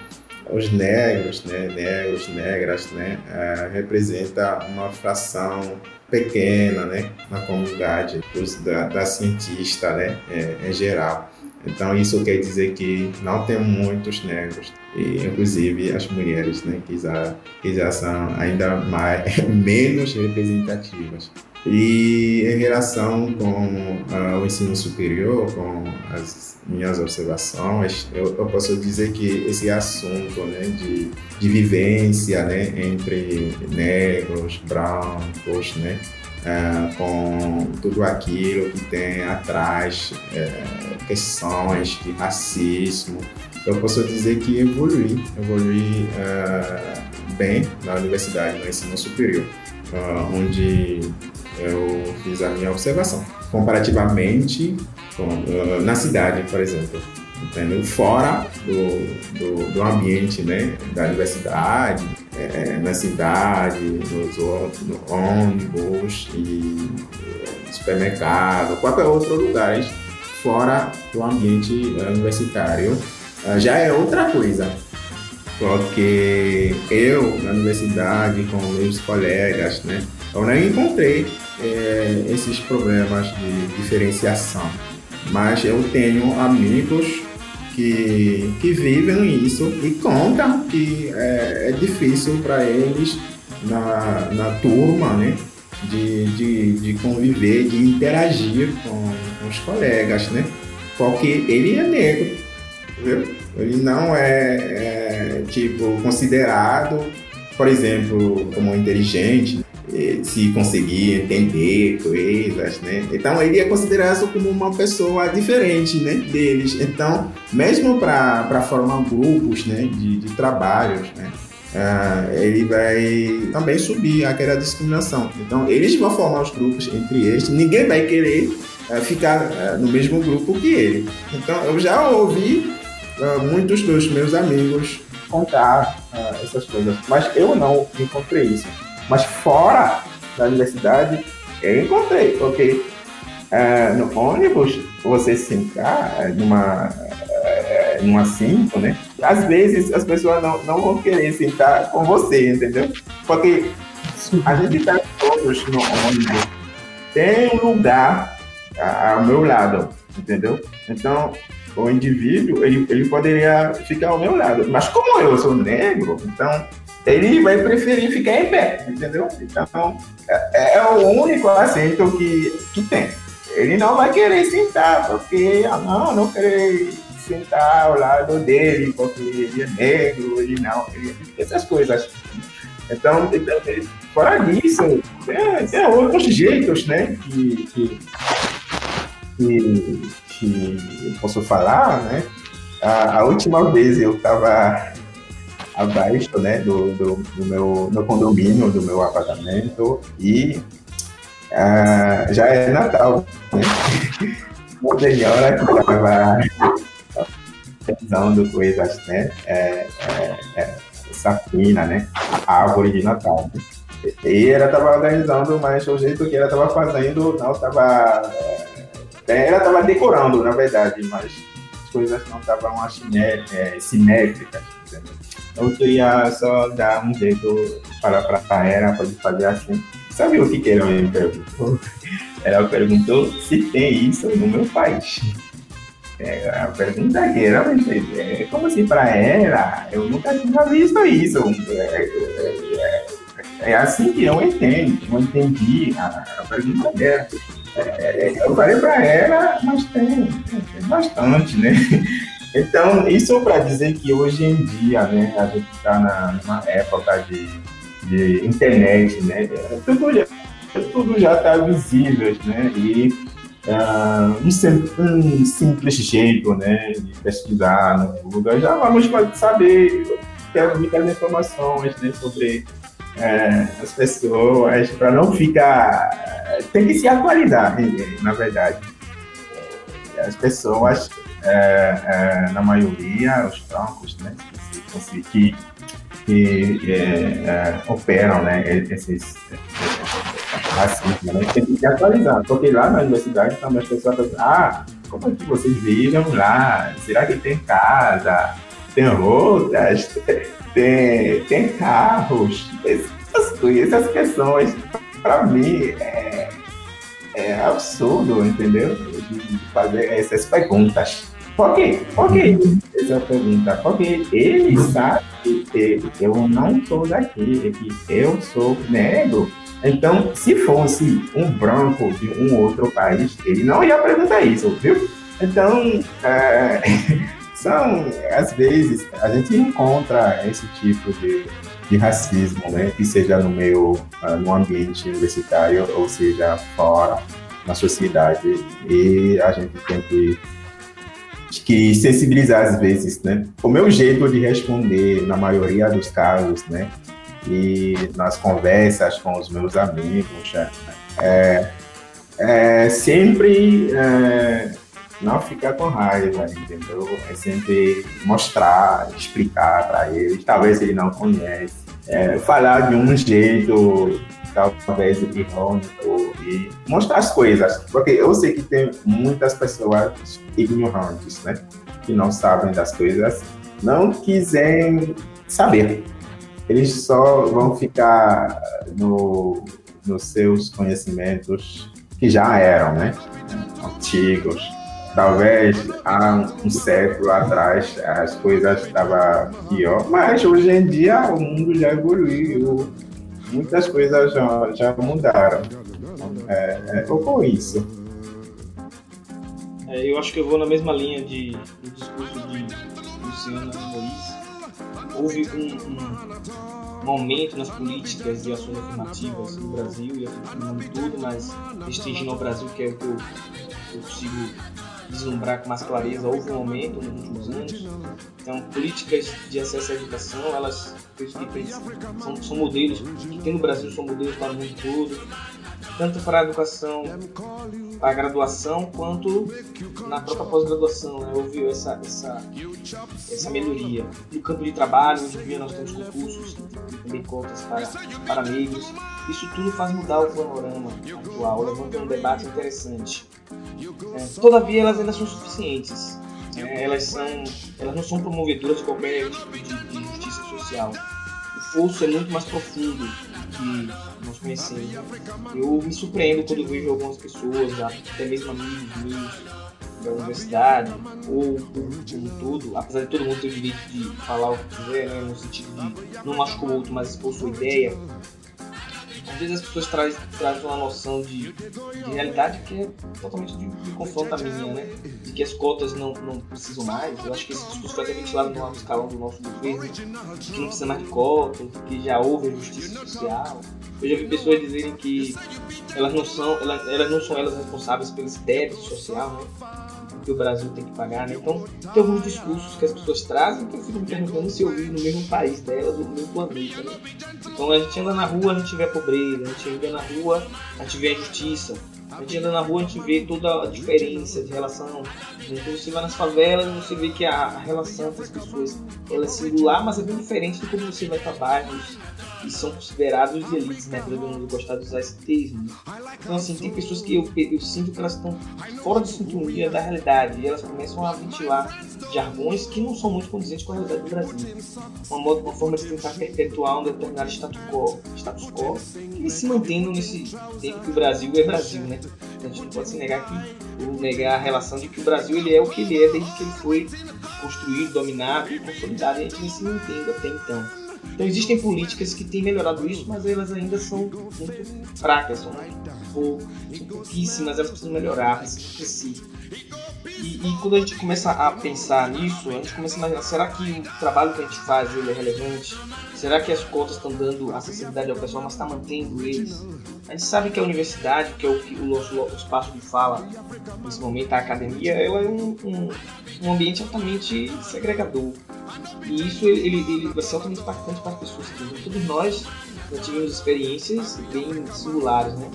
Os negros, né? Negros, negras, né? Ah, representa uma fração pequena, né? Na comunidade dos, da, da cientista, né? É, em geral. Então isso quer dizer que não tem muitos negros e inclusive as mulheres, né, que já, que já são ainda mais <laughs> menos representativas. E em relação com uh, o ensino superior, com as minhas observações, eu, eu posso dizer que esse assunto né, de, de vivência né, entre negros, brancos, né, uh, com tudo aquilo que tem atrás, uh, questões de racismo, eu posso dizer que evolui, evolui bem na universidade, no ensino superior, onde eu fiz a minha observação. Comparativamente com, uh, na cidade, por exemplo, entendeu? fora do, do, do, ambiente né, da universidade, é, na cidade, nos no ônibus e supermercado, qualquer outro lugar fora do ambiente universitário, uh, já é outra coisa. Porque eu, na universidade, com meus colegas, né, eu não encontrei é, esses problemas de diferenciação. Mas eu tenho amigos que, que vivem isso e contam que é, é difícil para eles na, na turma, né? De, de, de conviver, de interagir com, com os colegas, né? Porque ele é negro, viu? Ele não é, é tipo considerado, por exemplo, como inteligente, se conseguir entender coisas, né? Então ele é considerado como uma pessoa diferente, né, deles. Então, mesmo para formar grupos, né, de, de trabalhos, né, uh, ele vai também subir aquela discriminação. Então, eles vão formar os grupos entre eles. Ninguém vai querer uh, ficar uh, no mesmo grupo que ele. Então, eu já ouvi muitos dos meus amigos contar essas coisas, mas eu não encontrei isso. Mas fora da universidade, eu encontrei, porque é, no ônibus, você sentar numa, é, numa cinco, né? Às vezes as pessoas não, não vão querer sentar com você, entendeu? Porque a gente está todos no ônibus. Tem um lugar ao meu lado, entendeu? Então, o indivíduo, ele, ele poderia ficar ao meu lado. Mas como eu sou negro, então ele vai preferir ficar em pé, entendeu? Então, é, é o único assento que, que tem. Ele não vai querer sentar, porque, ah, não, não querer sentar ao lado dele, porque ele é negro, ele não, ele, essas coisas. Então, então fora disso, tem, tem outros jeitos, né, que, que, que, que eu posso falar, né? A, a última vez eu estava abaixo né, do, do, do, meu no condomínio, do meu apartamento e uh, já é Natal. Né? <laughs> Uma senhora que estava usando coisas, né? É, é, é, safina, né? A árvore de Natal. Né? E ela estava organizando, mas o jeito que ela estava fazendo não estava. É, ela estava decorando, na verdade, mas as coisas não estavam assim, é, simétricas. Entendeu? Eu queria só dar um jeito para, para a Era, fazer assim. Sabe o que, que ela me perguntou? <laughs> Ela perguntou se tem isso no meu país. É, a pergunta que era, é, como assim para ela? Eu nunca tinha visto isso. É, é, é, é assim que eu entendo, eu entendi a, a pergunta dela. Eu falei para ela, mas tem, tem bastante, né? Então, isso para dizer que hoje em dia, né, a gente está numa época de, de internet, né, tudo já tudo já está visível, né, e uh, um, simples jeito, né, de pesquisar no Google, já vamos saber ter muitas informações, né, sobre é, as pessoas, para não ficar, tem que se atualizar, né, na verdade. As pessoas é, é, na maioria, os bancos né, que, que, é, é, operam né, esses, racismo, né? Tem que atualizar, porque lá na universidade também as pessoas ah, como é que vocês vejam lá? Será que tem casa? Tem roupas? Tem, tem carros? Essas, essas questões, para mim, é, é absurdo, entendeu? De fazer essas perguntas. Por quê? Por quê? Essa pergunta. Porque ele sabe que eu não sou daqui, que eu sou negro. Então, se fosse um branco de um outro país, ele não ia perguntar isso, viu? Então, é, <laughs> são, às vezes, a gente encontra esse tipo de, de racismo, né? Que seja no meio, uh, no ambiente universitário, ou seja, fora, na sociedade. E a gente tem que, que sensibilizar, às vezes, né? O meu jeito de responder, na maioria dos casos, né? e nas conversas com os meus amigos, é, é sempre é, não ficar com raiva, entendeu? É sempre mostrar, explicar para eles, talvez ele não conhece, é, falar de um jeito talvez irônico e mostrar as coisas, porque eu sei que tem muitas pessoas ignorantes, né? Que não sabem das coisas, não quiserem saber eles só vão ficar no, nos seus conhecimentos que já eram, né? Antigos. Talvez há um século atrás as coisas estavam pior, mas hoje em dia o mundo já evoluiu, muitas coisas já, já mudaram. É, é, isso. É, eu acho que eu vou na mesma linha de, do discurso de Luciano Moisés houve um, um, aumento nas políticas de ações afirmativas no Brasil e no mundo todo, mas restringindo ao Brasil, que é o que eu, eu consigo vislumbrar com mais clareza, houve um aumento nos últimos anos. Então, políticas de acesso à educação, elas são, são modelos que tem no Brasil, são modelos para o mundo todo tanto para a educação, para a graduação, quanto na própria pós-graduação. Né? Houve essa, essa, essa melhoria. No campo de trabalho, hoje em dia nós temos concursos também cotas para, para amigos. Isso tudo faz mudar o panorama atual, levanta um debate interessante. É, todavia, elas ainda são suficientes. É, elas, são, elas não são promovedoras de qualquer tipo de, de justiça social. O fosso é muito mais profundo que nós conhecemos. Eu me surpreendo quando vejo algumas pessoas, até mesmo amigos meus da universidade, ou como tudo, apesar de todo mundo ter o direito de falar o que quiser, né, no sentido de não machucar o outro, mas expor sua ideia, às vezes as pessoas trazem, trazem uma noção de, de realidade que é totalmente de, de confronto à minha, né? De que as cotas não, não precisam mais. Eu acho que esse discurso foi até ventilado no alto escalão do nosso governo, que não precisa mais de cotas, que já houve justiça social. Eu já vi pessoas dizerem que elas não são elas, elas não são elas responsáveis pelo débito social, né? Que o Brasil tem que pagar, né? Então, tem alguns discursos que as pessoas trazem que eu fico me perguntando se eu vivo no mesmo país delas no mesmo planeta, né? Então, a gente anda na rua, a gente vê a pobreza, a gente anda na rua, a gente vê a injustiça, a gente anda na rua, a gente vê toda a diferença de relação. Então você vai nas favelas, você vê que a, relação entre as pessoas ela é singular, mas é bem diferente de como você vai para bairros que são considerados de elites, né? Todo mundo gostar de usar esse termo. Então, assim, tem pessoas que eu, eu sinto que elas estão fora de sintonia da realidade e elas começam a ventilar jargões que não são muito condizentes com a realidade do Brasil. Uma, uma forma de tentar perpetuar um determinado status quo, status quo que se mantendo nesse tempo que o Brasil é Brasil, né? A gente não pode se negar que, ou negar a relação de que o Brasil ele é o que ele é desde que ele foi construído, dominado e consolidado e a gente nem se mantém até então. Então existem políticas que têm melhorado isso, mas elas ainda são muito fracas, são, ou, são pouquíssimas, elas precisam melhorar, precisam si. E, e, quando a gente começa a pensar nisso, a gente começa a imaginar, será que o trabalho que a gente faz ele é relevante? Será que as cotas estão dando acessibilidade ao pessoal, mas está mantendo eles? A gente sabe que a universidade, que é o, que o nosso espaço de fala nesse momento, a academia, ela é um, um, um ambiente altamente segregador. E isso ele, ele vai ser altamente impactante para as pessoas. Todos nós já tivemos experiências bem singulares, né?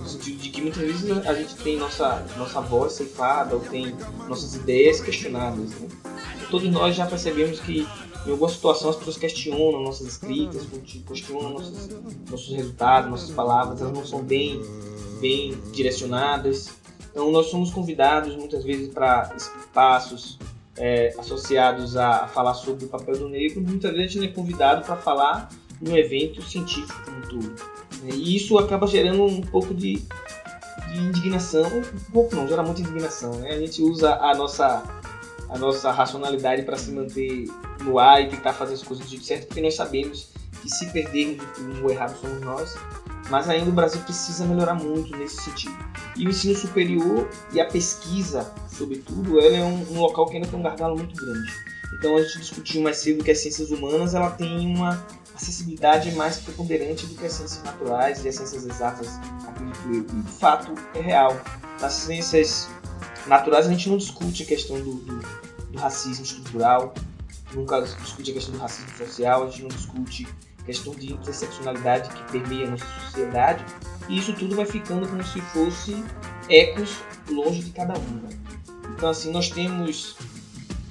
No sentido de que muitas vezes a gente tem nossa, nossa voz ceifada ou tem nossas ideias questionadas, né? Todos nós já percebemos que em alguma situação as pessoas questionam nossas escritas, questionam nossos, nossos resultados, nossas palavras, elas não são bem, bem direcionadas. Então nós somos convidados muitas vezes para espaços é, associados a falar sobre o papel do negro, muitas vezes a gente é convidado para falar num evento científico como todo. E isso acaba gerando um pouco de, de indignação, um pouco não, gera muita indignação. Né? A gente usa a nossa, a nossa racionalidade para se manter no ar e tentar fazer as coisas do certo, porque nós sabemos que se perdermos o errado somos nós, mas ainda o Brasil precisa melhorar muito nesse sentido. E o ensino superior e a pesquisa, sobretudo, ela é um, um local que ainda tem um gargalo muito grande. Então a gente discutiu mais cedo que as ciências humanas ela tem uma acessibilidade mais preponderante do que as ciências naturais e as ciências exatas, acredito eu. E de fato é real. Nas ciências naturais a gente não discute a questão do, do, do racismo estrutural, nunca discute a questão do racismo social, a gente não discute a questão de interseccionalidade que permeia a nossa sociedade, e isso tudo vai ficando como se fosse ecos longe de cada um. Né? Então, assim, nós temos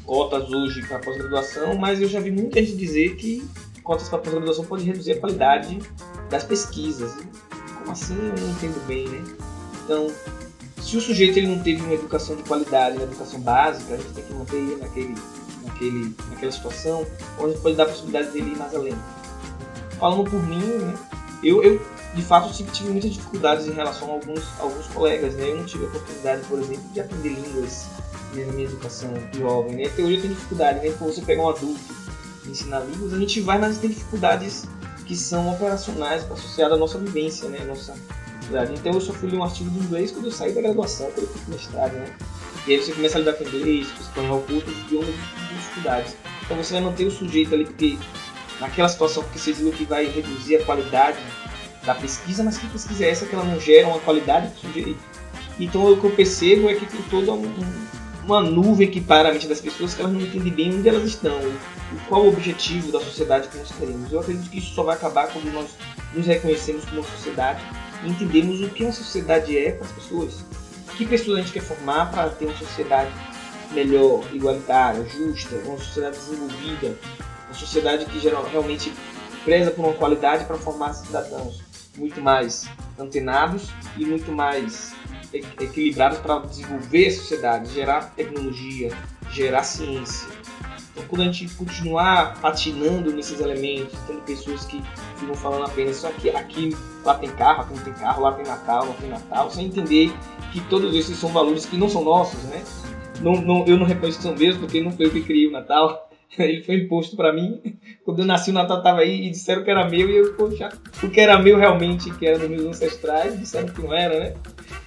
cotas hoje para pós-graduação, mas eu já vi muita gente dizer que cotas para pós-graduação podem reduzir a qualidade das pesquisas. Como assim? Eu não entendo bem, né? Então, se o sujeito ele não teve uma educação de qualidade, uma educação básica, a gente tem que manter ele naquele, naquele, naquela situação onde pode dar a possibilidade dele ir mais além. Falando por mim, né? Eu, eu de fato sempre tive muitas dificuldades em relação a alguns, alguns colegas, né? Eu não tive a oportunidade, por exemplo, de aprender línguas na minha educação jovem, né? Até hoje eu tenho dificuldade, né? Quando você pega um adulto ensinar línguas, a gente vai, mas tem dificuldades que são operacionais associadas à nossa vivência, né? Nossa. Então eu sofri um artigo de inglês quando eu saí da graduação, quando eu fui mestrado, né? E aí você começa a lidar com inglês, com espanhol, com outros idiomas de dificuldades. Então você vai manter o sujeito ali, porque naquela situação que você viu que vai reduzir a qualidade da pesquisa, mas que pesquisa é essa que ela não gera uma qualidade para o sujeito? Então o que eu percebo é que tem toda um, uma nuvem que para a mente das pessoas que elas não entendem bem onde elas estão, qual o objetivo da sociedade que nós queremos. Eu acredito que isso só vai acabar quando nós nos reconhecemos como sociedade e entendemos o que uma sociedade é para as pessoas. Que pessoas a gente quer formar para ter uma sociedade melhor, igualitária, justa, uma sociedade desenvolvida, uma sociedade que geral, realmente preza por uma qualidade para formar cidadãos muito mais antenados e muito mais equilibrados para desenvolver a sociedade, gerar tecnologia, gerar ciência. Quando a gente continuar patinando nesses elementos, tendo pessoas que ficam falando apenas isso aqui, aqui, lá tem carro, aqui não tem carro, lá tem Natal, não tem Natal, sem entender que todos esses são valores que não são nossos, né? Não, não, eu não reconheço que são meus, porque não foi eu que criei o Natal, <laughs> ele foi imposto para mim. Quando eu nasci, o Natal tava aí e disseram que era meu, e eu, poxa, o que era meu realmente, que era dos meus ancestrais, disseram que não era, né?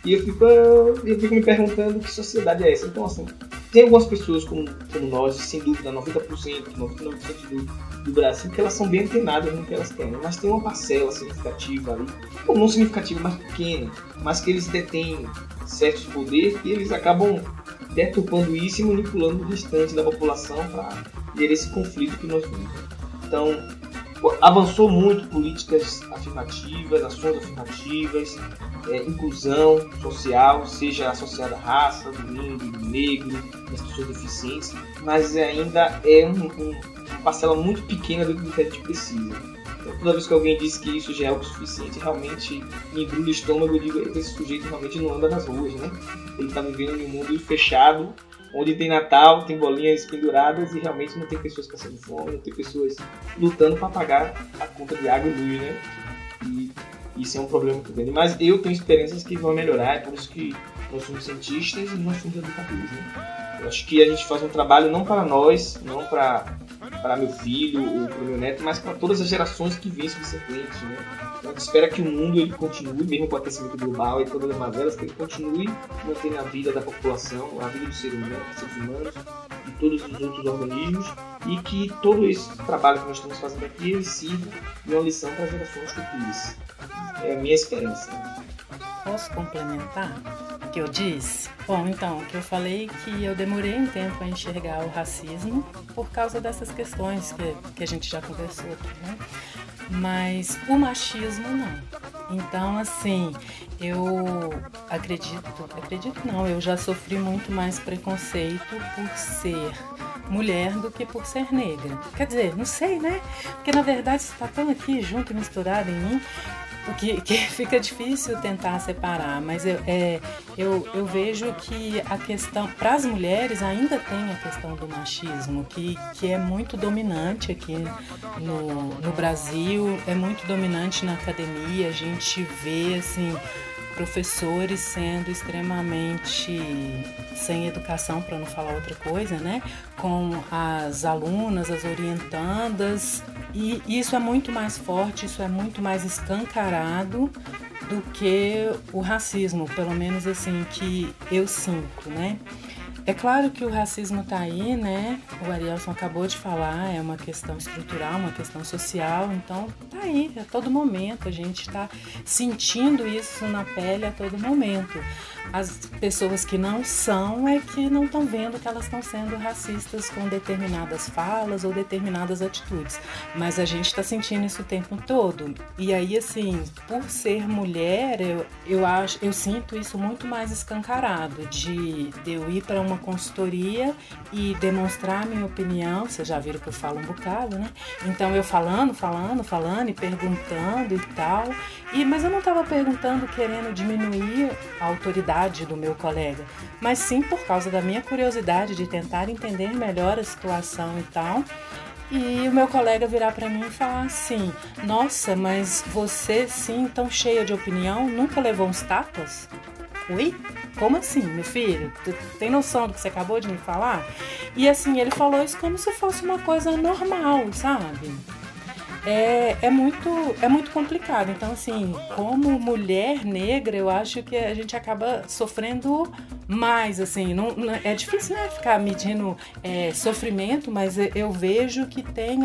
E eu fico, eu fico me perguntando que sociedade é essa. Então, assim, tem algumas pessoas como, como nós, sem dúvida, 90%, 99% do, Brasil, que elas são bem antenadas no que elas querem, mas tem uma parcela significativa ali, ou não significativa, mas pequena, mas que eles detêm certos poderes e eles acabam deturpando isso e manipulando o restante da população para gerar esse conflito que nós vimos. Então, avançou muito políticas afirmativas, ações afirmativas, é, inclusão social, seja associada à raça, do índio, do negro, das pessoas deficientes, mas ainda é um, um, uma parcela muito pequena do que a gente precisa. Então, toda vez que alguém diz que isso já é o suficiente, realmente me embrulha o estômago e digo esse sujeito realmente não anda nas ruas, né? Ele está vivendo em um mundo fechado, onde tem Natal, tem bolinhas penduradas e realmente não tem pessoas passando fome, não tem pessoas lutando para pagar a conta de água e luz, né? E isso é um problema muito grande. Mas eu tenho esperanças que vão melhorar, é por isso que nós somos cientistas e nós somos educadores, né? Eu acho que a gente faz um trabalho não para nós, não para para meu filho ou para meu neto, mas para todas as gerações que vêm subsequentes, né? Então, a gente espera que o mundo ele continue, mesmo com o aquecimento global e todas as mazelas, que ele continue mantendo a vida da população, a vida dos seres humanos, dos seres humanos e todos os outros organismos e que todo esse trabalho que nós estamos fazendo aqui ele sirva de uma lição para as gerações futuras. É a minha esperança. Posso complementar o que eu disse? Bom, então, que eu falei que eu demorei um tempo a enxergar o racismo por causa dessas questões que, que a gente já conversou aqui, né? Mas o machismo não. Então, assim, eu acredito, acredito não, eu já sofri muito mais preconceito por ser mulher do que por ser negra. Quer dizer, não sei, né? Porque na verdade está tão aqui junto e misturado em mim que, que <laughs> fica difícil tentar separar, mas eu, é, eu, eu vejo que a questão, para as mulheres ainda tem a questão do machismo, que, que é muito dominante aqui no, no Brasil, é muito dominante na academia, a gente vê assim professores sendo extremamente sem educação, para não falar outra coisa, né? Com as alunas, as orientandas, e isso é muito mais forte, isso é muito mais escancarado do que o racismo, pelo menos assim que eu sinto, né? É claro que o racismo está aí, né? O Arielson acabou de falar, é uma questão estrutural, uma questão social, então tá aí a todo momento, a gente está sentindo isso na pele a todo momento. As pessoas que não são é que não estão vendo que elas estão sendo racistas com determinadas falas ou determinadas atitudes, mas a gente está sentindo isso o tempo todo. E aí, assim, por ser mulher, eu, eu acho, eu sinto isso muito mais escancarado de, de eu ir para uma consultoria e demonstrar minha opinião. Vocês já viram que eu falo um bocado, né? Então eu falando, falando, falando e perguntando e tal. E, mas eu não estava perguntando querendo diminuir a autoridade do meu colega, mas sim por causa da minha curiosidade de tentar entender melhor a situação e tal. E o meu colega virar para mim e falar assim: Nossa, mas você sim, tão cheia de opinião, nunca levou uns tapas? Oi? Como assim, meu filho? Tu tem noção do que você acabou de me falar? E assim, ele falou isso como se fosse uma coisa normal, sabe? É, é, muito, é muito complicado. Então, assim, como mulher negra, eu acho que a gente acaba sofrendo mais, assim. Não, não é difícil né, ficar medindo é, sofrimento, mas eu vejo que tem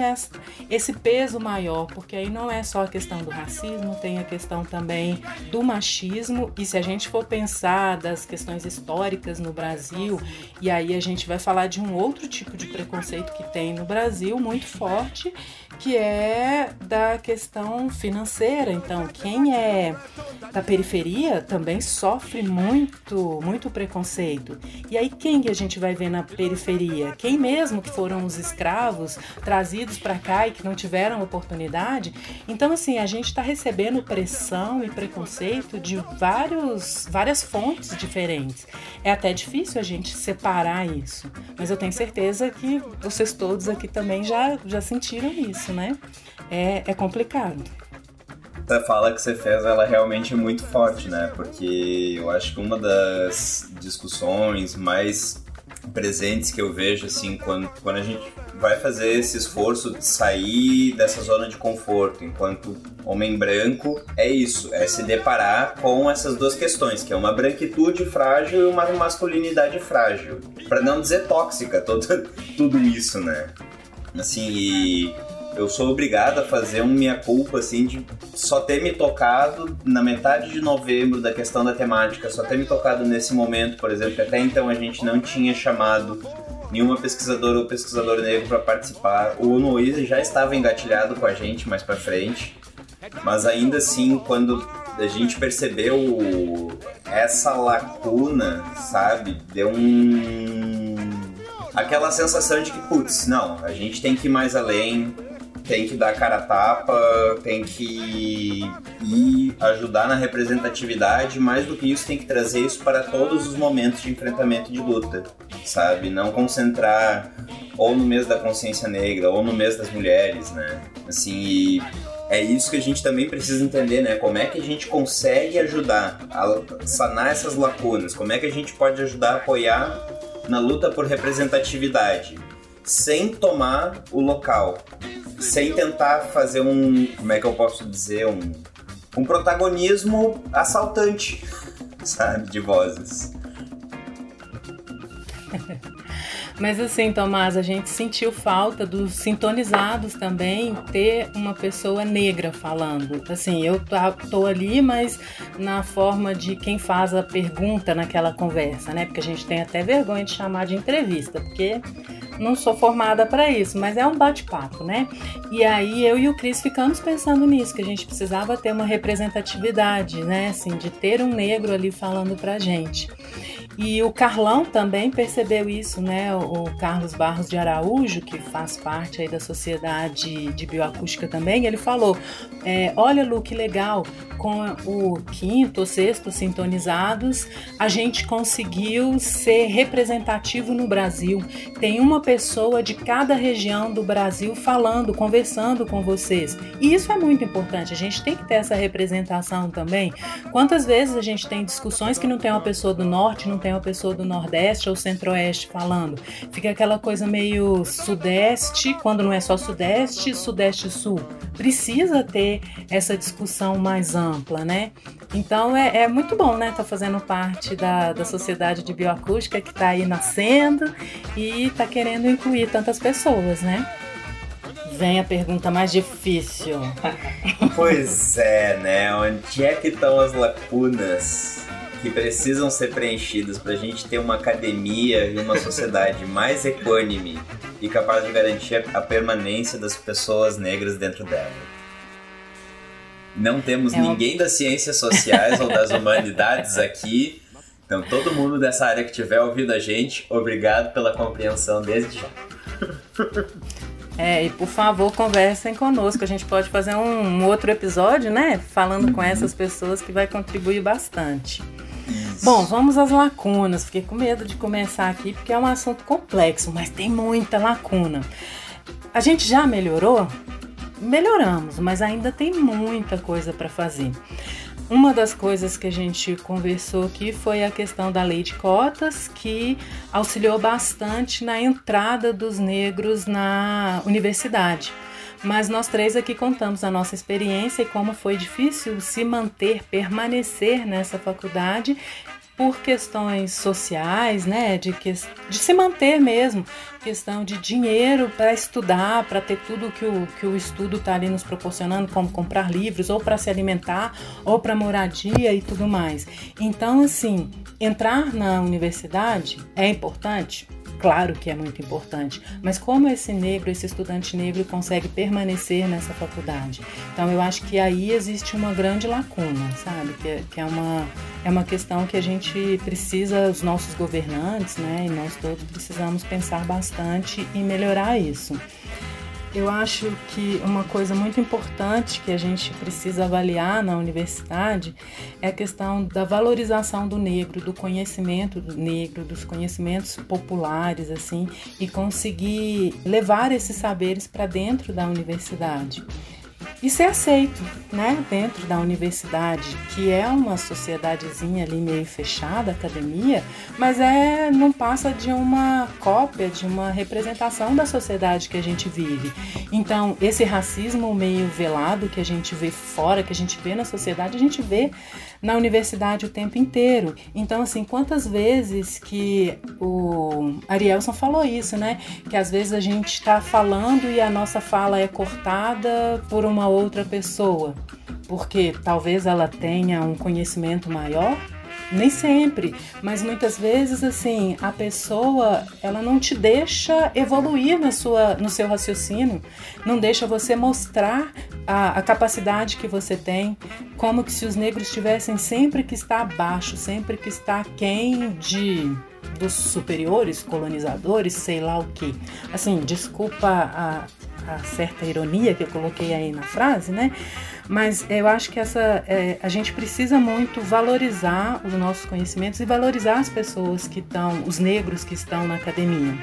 esse peso maior, porque aí não é só a questão do racismo, tem a questão também do machismo. E se a gente for pensar das questões históricas no Brasil, e aí a gente vai falar de um outro tipo de preconceito que tem no Brasil, muito forte, que é da questão financeira. Então, quem é da periferia também sofre muito, muito preconceito. E aí quem que a gente vai ver na periferia? Quem mesmo que foram os escravos trazidos para cá e que não tiveram oportunidade? Então, assim, a gente está recebendo pressão e preconceito de vários, várias fontes diferentes. É até difícil a gente separar isso, mas eu tenho certeza que vocês todos aqui também já, já sentiram isso, né? É, é complicado. Essa fala que você fez, ela realmente é muito forte, né? Porque eu acho que uma das discussões mais presentes que eu vejo, assim, quando, quando a gente vai fazer esse esforço de sair dessa zona de conforto enquanto homem branco, é isso, é se deparar com essas duas questões, que é uma branquitude frágil e uma masculinidade frágil. para não dizer tóxica, <laughs> todo, tudo isso, né? Assim, e eu sou obrigado a fazer um minha culpa, assim, de só ter me tocado na metade de novembro da questão da temática, só ter me tocado nesse momento, por exemplo, que até então a gente não tinha chamado nenhuma pesquisadora ou pesquisador negro para participar. O Noise já estava engatilhado com a gente mais para frente, mas ainda assim, quando a gente percebeu essa lacuna, sabe, deu um aquela sensação de que, putz, não, a gente tem que ir mais além, tem que dar cara a tapa, tem que ir ajudar na representatividade, mais do que isso, tem que trazer isso para todos os momentos de enfrentamento de luta, sabe? Não concentrar ou no mês da consciência negra ou no mês das mulheres, né? Assim, é isso que a gente também precisa entender, né? Como é que a gente consegue ajudar a sanar essas lacunas? Como é que a gente pode ajudar a apoiar na luta por representatividade? Sem tomar o local, sem tentar fazer um, como é que eu posso dizer, um, um protagonismo assaltante, <laughs> sabe, de vozes. <laughs> Mas assim, Tomás, a gente sentiu falta dos sintonizados também ter uma pessoa negra falando. Assim, eu tô ali, mas na forma de quem faz a pergunta naquela conversa, né? Porque a gente tem até vergonha de chamar de entrevista, porque não sou formada para isso, mas é um bate-papo, né? E aí eu e o Cris ficamos pensando nisso, que a gente precisava ter uma representatividade, né? Assim, de ter um negro ali falando pra gente. E o Carlão também percebeu isso, né? O Carlos Barros de Araújo, que faz parte aí da sociedade de bioacústica também, ele falou: é, olha, Lu, que legal, com o quinto ou sexto sintonizados, a gente conseguiu ser representativo no Brasil. Tem uma pessoa de cada região do Brasil falando, conversando com vocês. E isso é muito importante. A gente tem que ter essa representação também. Quantas vezes a gente tem discussões que não tem uma pessoa do norte, não tem uma pessoa do nordeste ou centro-oeste falando? Fica aquela coisa meio sudeste, quando não é só sudeste, sudeste sul. Precisa ter essa discussão mais ampla né? Então é, é muito bom, né? Tá fazendo parte da, da sociedade de bioacústica que está aí nascendo e está querendo incluir tantas pessoas, né? Vem a pergunta mais difícil. <laughs> pois é, né? Onde é que estão as lacunas que precisam ser preenchidas para a gente ter uma academia e uma sociedade mais equânime e capaz de garantir a permanência das pessoas negras dentro dela? Não temos é ninguém uma... das ciências sociais ou das humanidades aqui. Então, todo mundo dessa área que tiver ouvido a gente, obrigado pela compreensão desde já. É, e por favor, conversem conosco. A gente pode fazer um, um outro episódio, né? Falando com essas pessoas que vai contribuir bastante. Isso. Bom, vamos às lacunas. Fiquei com medo de começar aqui porque é um assunto complexo, mas tem muita lacuna. A gente já melhorou? melhoramos, mas ainda tem muita coisa para fazer. Uma das coisas que a gente conversou aqui foi a questão da lei de cotas, que auxiliou bastante na entrada dos negros na universidade. Mas nós três aqui contamos a nossa experiência e como foi difícil se manter, permanecer nessa faculdade por questões sociais, né, de, que, de se manter mesmo, questão de dinheiro para estudar, para ter tudo que o, que o estudo está ali nos proporcionando, como comprar livros, ou para se alimentar, ou para moradia e tudo mais. Então, assim, entrar na universidade é importante? Claro que é muito importante, mas como esse negro, esse estudante negro consegue permanecer nessa faculdade? Então eu acho que aí existe uma grande lacuna, sabe? Que, é, que é, uma, é uma questão que a gente precisa, os nossos governantes, né, e nós todos precisamos pensar bastante e melhorar isso. Eu acho que uma coisa muito importante que a gente precisa avaliar na universidade é a questão da valorização do negro, do conhecimento do negro, dos conhecimentos populares, assim, e conseguir levar esses saberes para dentro da universidade e ser aceito, né, dentro da universidade, que é uma sociedadezinha ali meio fechada, academia, mas é não passa de uma cópia, de uma representação da sociedade que a gente vive. Então, esse racismo meio velado que a gente vê fora, que a gente vê na sociedade, a gente vê na universidade o tempo inteiro. Então, assim, quantas vezes que o Arielson falou isso, né? Que às vezes a gente está falando e a nossa fala é cortada por uma outra pessoa, porque talvez ela tenha um conhecimento maior nem sempre, mas muitas vezes assim, a pessoa, ela não te deixa evoluir na sua, no seu raciocínio, não deixa você mostrar a, a capacidade que você tem, como que se os negros tivessem sempre que estar abaixo, sempre que estar quem de dos superiores colonizadores, sei lá o que. Assim, desculpa a, a certa ironia que eu coloquei aí na frase, né? Mas eu acho que essa é, a gente precisa muito valorizar os nossos conhecimentos e valorizar as pessoas que estão, os negros que estão na academia.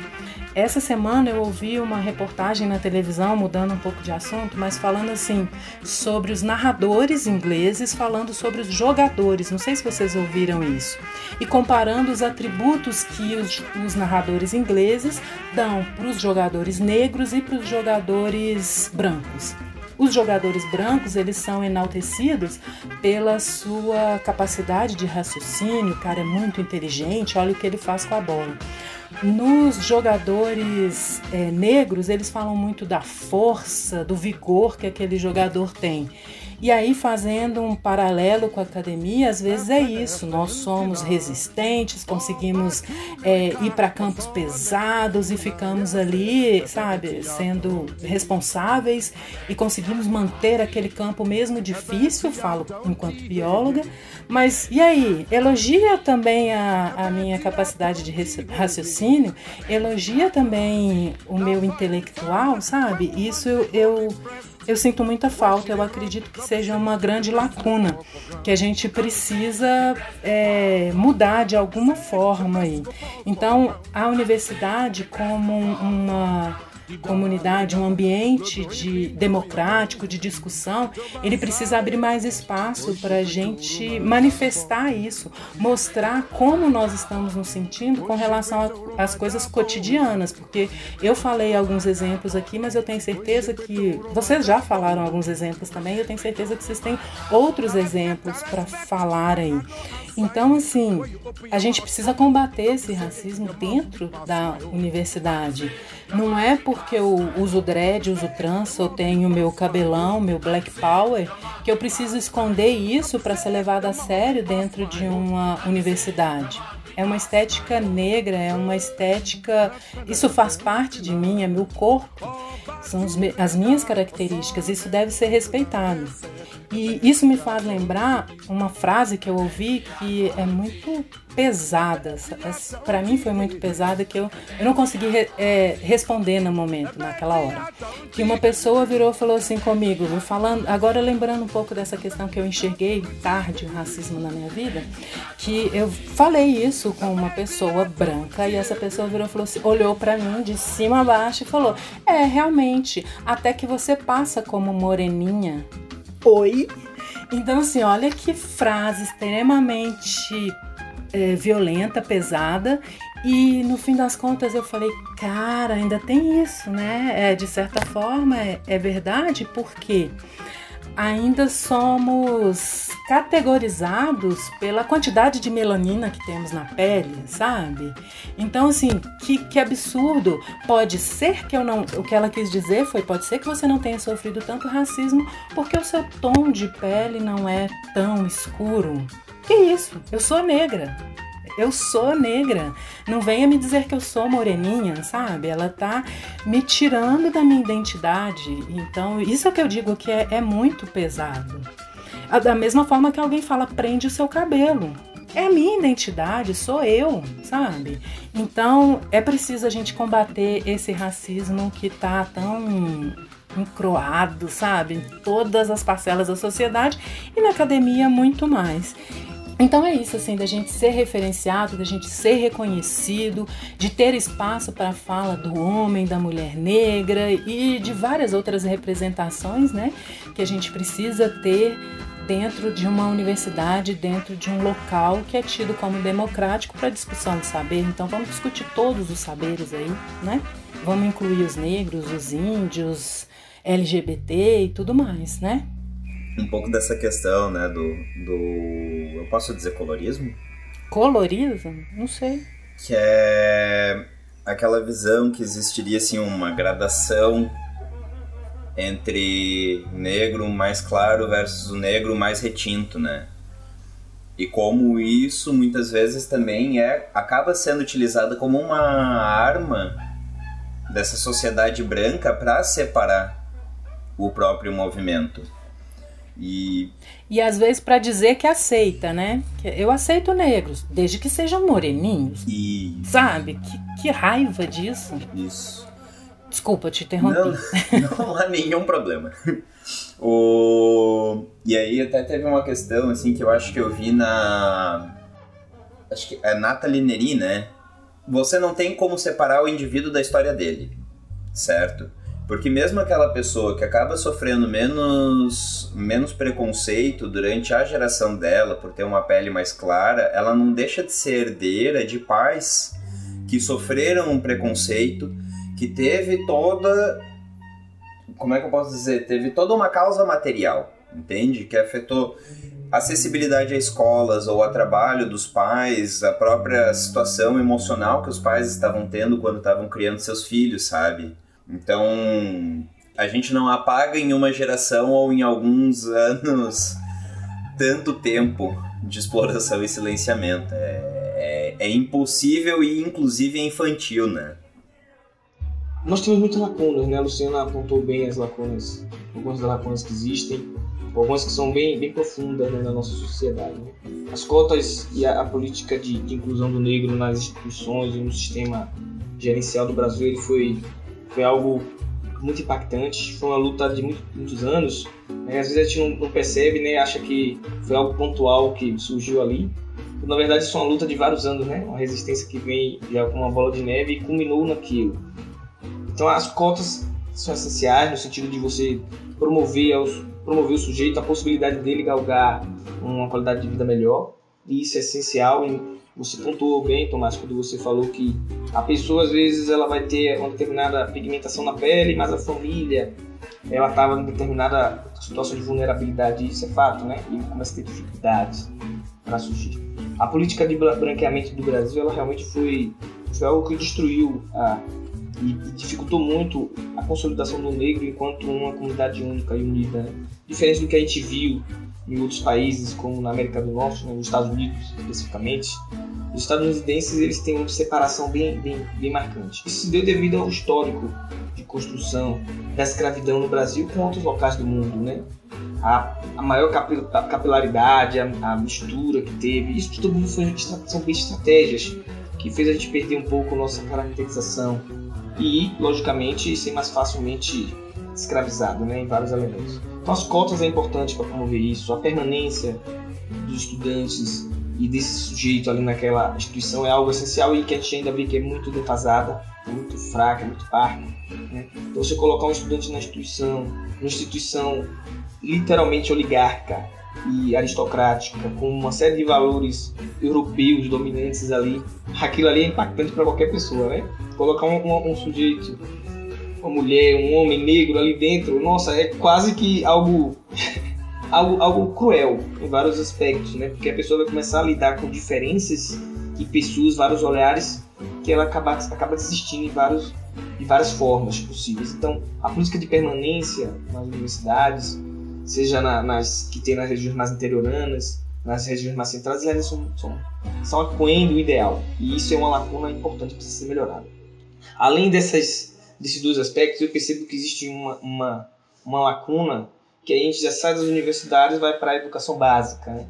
Essa semana eu ouvi uma reportagem na televisão, mudando um pouco de assunto, mas falando assim sobre os narradores ingleses, falando sobre os jogadores. Não sei se vocês ouviram isso. E comparando os atributos que os, os narradores ingleses dão para os jogadores negros e para os jogadores brancos. Os jogadores brancos, eles são enaltecidos pela sua capacidade de raciocínio, o cara é muito inteligente, olha o que ele faz com a bola. Nos jogadores é, negros, eles falam muito da força, do vigor que aquele jogador tem. E aí, fazendo um paralelo com a academia, às vezes é isso: nós somos resistentes, conseguimos é, ir para campos pesados e ficamos ali, sabe, sendo responsáveis e conseguimos manter aquele campo mesmo difícil, falo enquanto bióloga. Mas e aí? Elogia também a, a minha capacidade de raciocínio, elogia também o meu intelectual, sabe? Isso eu, eu eu sinto muita falta. Eu acredito que seja uma grande lacuna que a gente precisa é, mudar de alguma forma aí. Então, a universidade como uma comunidade, um ambiente de democrático, de discussão, ele precisa abrir mais espaço para a gente manifestar isso, mostrar como nós estamos nos sentindo com relação às coisas cotidianas, porque eu falei alguns exemplos aqui, mas eu tenho certeza que vocês já falaram alguns exemplos também, eu tenho certeza que vocês têm outros exemplos para falar aí. Então, assim, a gente precisa combater esse racismo dentro da universidade. Não é porque eu uso dread, uso trança, eu tenho meu cabelão, meu black power, que eu preciso esconder isso para ser levado a sério dentro de uma universidade. É uma estética negra, é uma estética. Isso faz parte de mim, é meu corpo, são as minhas características, isso deve ser respeitado. E isso me faz lembrar uma frase que eu ouvi que é muito pesada. Para mim foi muito pesada que eu, eu não consegui re, é, responder no momento, naquela hora. Que uma pessoa virou e falou assim comigo, falando, agora lembrando um pouco dessa questão que eu enxerguei tarde o racismo na minha vida, que eu falei isso com uma pessoa branca e essa pessoa virou falou assim, olhou para mim de cima a baixo e falou: "É, realmente, até que você passa como moreninha Oi. Então, assim, olha que frase extremamente é, violenta, pesada. E no fim das contas eu falei, cara, ainda tem isso, né? É, de certa forma é, é verdade, porque quê? Ainda somos categorizados pela quantidade de melanina que temos na pele, sabe? Então, assim, que, que absurdo. Pode ser que eu não. O que ela quis dizer foi: pode ser que você não tenha sofrido tanto racismo porque o seu tom de pele não é tão escuro. Que isso? Eu sou negra. Eu sou negra. Não venha me dizer que eu sou moreninha, sabe? Ela tá me tirando da minha identidade. Então, isso é o que eu digo que é, é muito pesado. Da mesma forma que alguém fala, prende o seu cabelo. É a minha identidade, sou eu, sabe? Então é preciso a gente combater esse racismo que tá tão encroado, sabe? Em todas as parcelas da sociedade e na academia muito mais. Então é isso, assim, da gente ser referenciado, da gente ser reconhecido, de ter espaço para a fala do homem, da mulher negra e de várias outras representações, né, que a gente precisa ter dentro de uma universidade, dentro de um local que é tido como democrático para discussão de saber. Então vamos discutir todos os saberes aí, né? Vamos incluir os negros, os índios, LGBT e tudo mais, né? Um pouco dessa questão, né, do, do eu posso dizer colorismo? Colorismo? Não sei. Que é aquela visão que existiria assim uma gradação entre negro mais claro versus o negro mais retinto, né? E como isso muitas vezes também é acaba sendo utilizada como uma arma dessa sociedade branca para separar o próprio movimento. E, e às vezes para dizer que aceita, né? Eu aceito negros, desde que sejam moreninhos. E... Sabe? Que, que raiva disso. Isso. Desculpa, te interrompi. Não, <laughs> não há nenhum problema. O... E aí até teve uma questão assim que eu acho que eu vi na. Acho que é Nathalie Neri, né? Você não tem como separar o indivíduo da história dele, certo? Porque mesmo aquela pessoa que acaba sofrendo menos, menos preconceito durante a geração dela por ter uma pele mais clara, ela não deixa de ser herdeira de pais que sofreram um preconceito, que teve toda. Como é que eu posso dizer? Teve toda uma causa material, entende? Que afetou acessibilidade a escolas ou a trabalho dos pais, a própria situação emocional que os pais estavam tendo quando estavam criando seus filhos, sabe? Então, A gente não apaga em uma geração ou em alguns <laughs> anos tanto tempo de exploração e silenciamento. É, é, é impossível e inclusive é infantil, né? Nós temos muitas lacunas, né? A Luciana apontou bem as lacunas, algumas das lacunas que existem, algumas que são bem, bem profundas né, na nossa sociedade. Né? As cotas e a, a política de, de, inclusão do negro nas instituições e no sistema gerencial do Brasil ele foi, foi algo muito impactante, foi uma luta de muito, muitos anos. Né? Às vezes a gente não, percebe, né? acha que foi algo pontual que surgiu ali. Na verdade, isso é uma luta de vários anos, né? uma resistência que vem já com uma bola de neve e culminou naquilo. Então as cotas são essenciais no sentido de você promover, aos, promover o sujeito a possibilidade dele galgar uma qualidade de vida melhor. E isso é essencial. Você pontuou bem, Tomás, quando você falou que a pessoa às vezes ela vai ter uma determinada pigmentação na pele, mas a família ela estava em determinada situação de vulnerabilidade. Isso é fato, né? E começa a ter dificuldades para surgir. A política de branqueamento do Brasil ela realmente foi, foi algo que destruiu a e dificultou muito a consolidação do negro enquanto uma comunidade única e unida. Né? Diferente do que a gente viu em outros países, como na América do Norte, né, nos Estados Unidos especificamente, os estadunidenses eles têm uma separação bem, bem, bem marcante. Isso se deu devido ao histórico de construção da escravidão no Brasil com outros locais do mundo, né? A, a maior capilaridade, a, a, mistura que teve, isso tudo foi, são estratégias que fez a gente perder um pouco nossa caracterização e, logicamente, ser mais facilmente escravizado né, em vários elementos. Então, as cotas é importante para promover isso, a permanência dos estudantes e desse sujeito ali naquela instituição é algo essencial e que a gente ainda vê que é muito defasada, muito fraca, muito parca. Né? Então, você colocar um estudante na instituição, uma instituição literalmente oligárquica, e aristocrática, com uma série de valores europeus dominantes ali, aquilo ali é impactante para qualquer pessoa, né? Colocar um, um, um, sujeito, uma mulher, um homem negro ali dentro, nossa, é quase que algo, algo, algo cruel em vários aspectos, né? Porque a pessoa vai começar a lidar com diferenças de pessoas, vários olhares, que ela acaba, acaba desistindo em vários de várias formas possíveis. Então, a política de permanência nas universidades, seja na, nas que tem nas regiões mais interioranas, nas regiões mais centrais, elas são, são, são aquém do ideal. E isso é uma lacuna importante para ser melhorada. Além dessas, desses dois aspectos, eu percebo que existe uma, uma, uma lacuna que a gente já sai das universidades e vai para a educação básica. Né?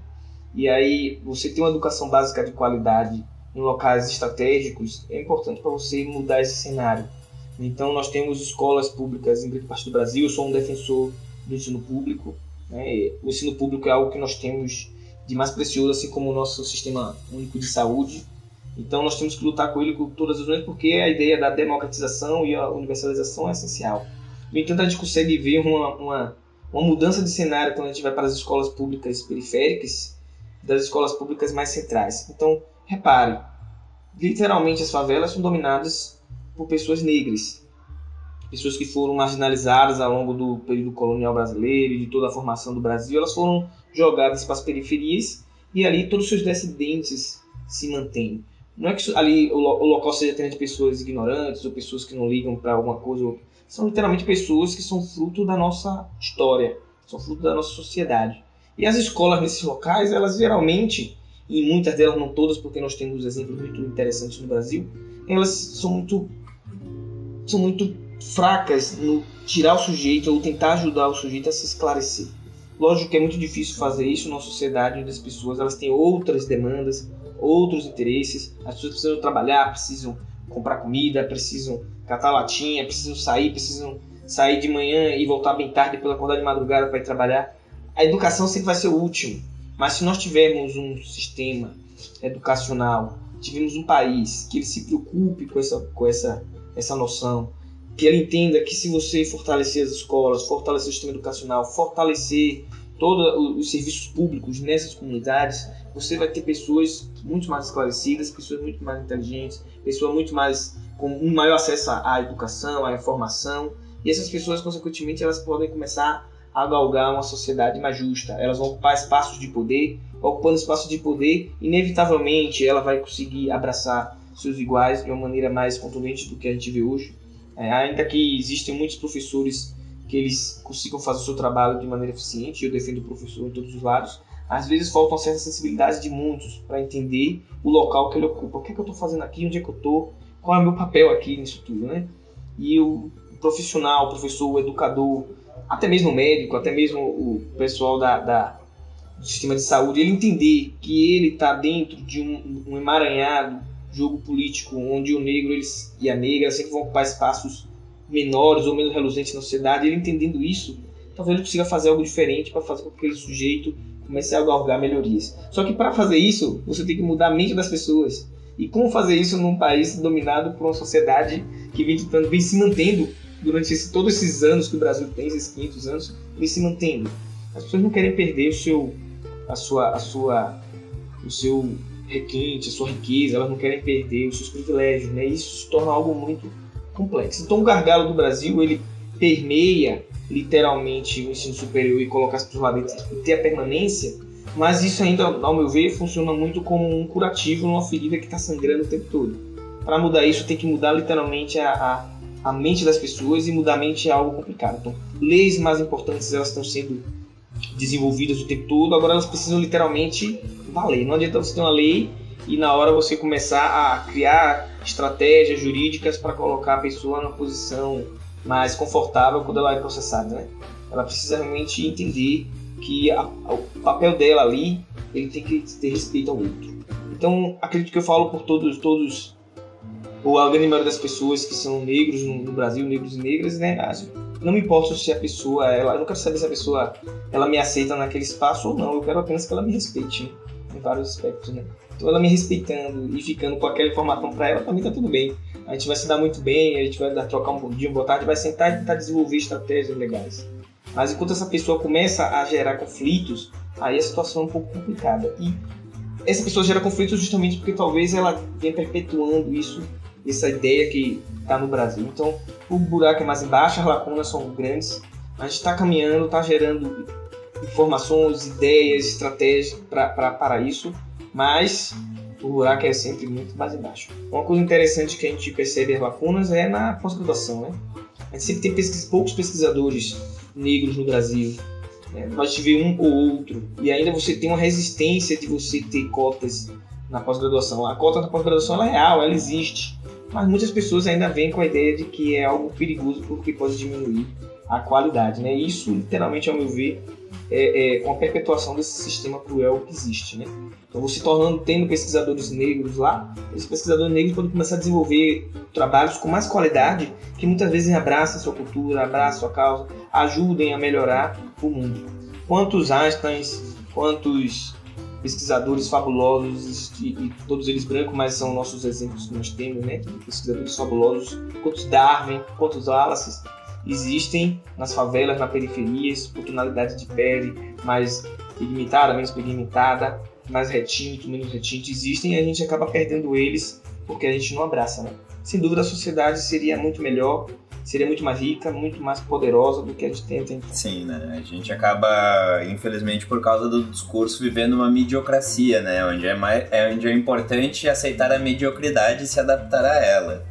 E aí, você tem uma educação básica de qualidade em locais estratégicos, é importante para você mudar esse cenário. Então, nós temos escolas públicas em grande parte do Brasil. Eu sou um defensor do ensino público. Né? O ensino público é algo que nós temos de mais precioso, assim como o nosso sistema único de saúde. Então nós temos que lutar com ele com todas as unidades, porque a ideia da democratização e a universalização é essencial. No entanto, a gente consegue ver uma, uma, uma mudança de cenário quando a gente vai para as escolas públicas periféricas das escolas públicas mais centrais. Então, repare, literalmente as favelas são dominadas por pessoas negras pessoas que foram marginalizadas ao longo do período colonial brasileiro e de toda a formação do Brasil, elas foram jogadas para as periferias e ali todos os seus descendentes se mantêm. Não é que ali o, local seja de pessoas ignorantes ou pessoas que não ligam para alguma coisa, são literalmente pessoas que são fruto da nossa história, são fruto da nossa sociedade. E as escolas nesses locais, elas geralmente, e muitas delas não todas, porque nós temos exemplos muito interessantes no Brasil, elas são muito são muito fracas no tirar o sujeito ou tentar ajudar o sujeito a se esclarecer. Lógico que é muito difícil fazer isso numa sociedade onde as pessoas elas têm outras demandas, outros interesses. As pessoas precisam trabalhar, precisam comprar comida, precisam catar latinha, precisam sair, precisam sair de manhã e voltar bem tarde, depois acordar de madrugada para ir trabalhar. A educação sempre vai ser o último. Mas se nós tivermos um sistema educacional, tivermos um país que ele se preocupe com essa, com essa, essa noção, que ele entenda que se você fortalecer as escolas, fortalecer o sistema educacional, fortalecer todos os serviços públicos nessas comunidades, você vai ter pessoas muito mais esclarecidas, pessoas muito mais inteligentes, pessoas muito mais com um maior acesso à educação, à informação, e essas pessoas, consequentemente, elas podem começar a galgar uma sociedade mais justa. Elas vão ocupar espaços de poder, ocupando espaços de poder, inevitavelmente ela vai conseguir abraçar seus iguais de uma maneira mais contundente do que a gente vê hoje é, ainda que existem muitos professores que eles consigam fazer o seu trabalho de maneira eficiente. Eu defendo o professor em todos os lados. Às vezes faltam certa sensibilidade de muitos para entender o local que ele ocupa. O que é que eu estou fazendo aqui? Onde é que eu estou? Qual é o meu papel aqui nisso tudo, né? E o profissional, o professor, o educador, até mesmo o médico, até mesmo o pessoal da, da do sistema de saúde, ele entender que ele está dentro de um, um emaranhado jogo político onde o negro eles, e a negra sempre vão ocupar espaços menores ou menos reluzentes na sociedade, ele entendendo isso, talvez ele consiga fazer algo diferente para fazer com que aquele sujeito comece a galgar melhorias. Só que para fazer isso, você tem que mudar a mente das pessoas. E como fazer isso num país dominado por uma sociedade que vem, vem se mantendo durante esse, todos esses anos que o Brasil tem, esses 500 anos, vem se mantendo. As pessoas não querem perder o seu, a sua, a sua, o seu requinte, a sua riqueza, elas não querem perder os seus privilégios, né? Isso se torna algo muito complexo. Então o gargalo do Brasil, ele permeia literalmente o ensino superior e colocar as pessoas lá dentro e ter a permanência, mas isso ainda, ao meu ver, funciona muito como um curativo numa ferida que está sangrando o tempo todo. Para mudar isso, tem que mudar literalmente a, a, a, mente das pessoas e mudar a mente é algo complicado. Então, leis mais importantes elas estão sendo desenvolvidas o tempo todo, agora elas precisam literalmente valer. Não adianta você ter uma lei e na hora você começar a criar estratégias jurídicas para colocar a pessoa numa posição mais confortável quando ela é processada, né? Ela precisa realmente entender que a, a, o papel dela ali ele tem que ter respeito ao outro. Então acredito que eu falo por todos todos ou a grande maioria das pessoas que são negros no, no Brasil, negros e negras, né? Não me importa se a pessoa, ela, eu não quero saber se a pessoa ela me aceita naquele espaço ou não. Eu quero apenas que ela me respeite né? em vários aspectos, né? Então ela me respeitando e ficando com aquela informação para ela, para mim tá tudo bem. A gente vai se dar muito bem, a gente vai dar, trocar um bom dia, boa tarde, vai sentar e tentar desenvolver estratégias legais. Mas enquanto essa pessoa começa a gerar conflitos, aí a situação é um pouco complicada. E essa pessoa gera conflitos justamente porque talvez ela venha perpetuando isso, essa ideia que está no Brasil. Então o buraco é mais embaixo, as lacunas são grandes. A gente está caminhando, está gerando informações, ideias, estratégias para isso mas o buraco é sempre muito mais embaixo. Uma coisa interessante que a gente percebe as lacunas é na pós-graduação, né? A gente sempre tem pesquis, poucos pesquisadores negros no Brasil. Né? Nós tivemos um ou outro. E ainda você tem uma resistência de você ter cotas na pós-graduação. A cota na pós-graduação é real, ela existe. Mas muitas pessoas ainda vêm com a ideia de que é algo perigoso porque pode diminuir a qualidade. Né? Isso, literalmente, ao meu ver, é, é com a perpetuação desse sistema cruel que existe. Né? Então, você tornando, tendo pesquisadores negros lá, esses pesquisadores negros podem começar a desenvolver trabalhos com mais qualidade, que muitas vezes abraçam a sua cultura, abraçam a sua causa, ajudem a melhorar o mundo. Quantos Einsteins, quantos pesquisadores fabulosos, e, e, todos eles brancos, mas são nossos exemplos que nós temos, né? Pesquisadores fabulosos, quantos Darwin, quantos Wallace existem nas favelas, na periferia, por tonalidade de pele mais pigmentada, menos pigmentada, mais retinto, menos retinto existem e a gente acaba perdendo eles porque a gente não abraça, né? Sem dúvida a sociedade seria muito melhor, seria muito mais rica, muito mais poderosa do que a gente tem até então. Sim, né? A gente acaba, infelizmente, por causa do discurso, vivendo uma mediocracia, né? Onde é, mais, é, onde é importante aceitar a mediocridade e se adaptar a ela.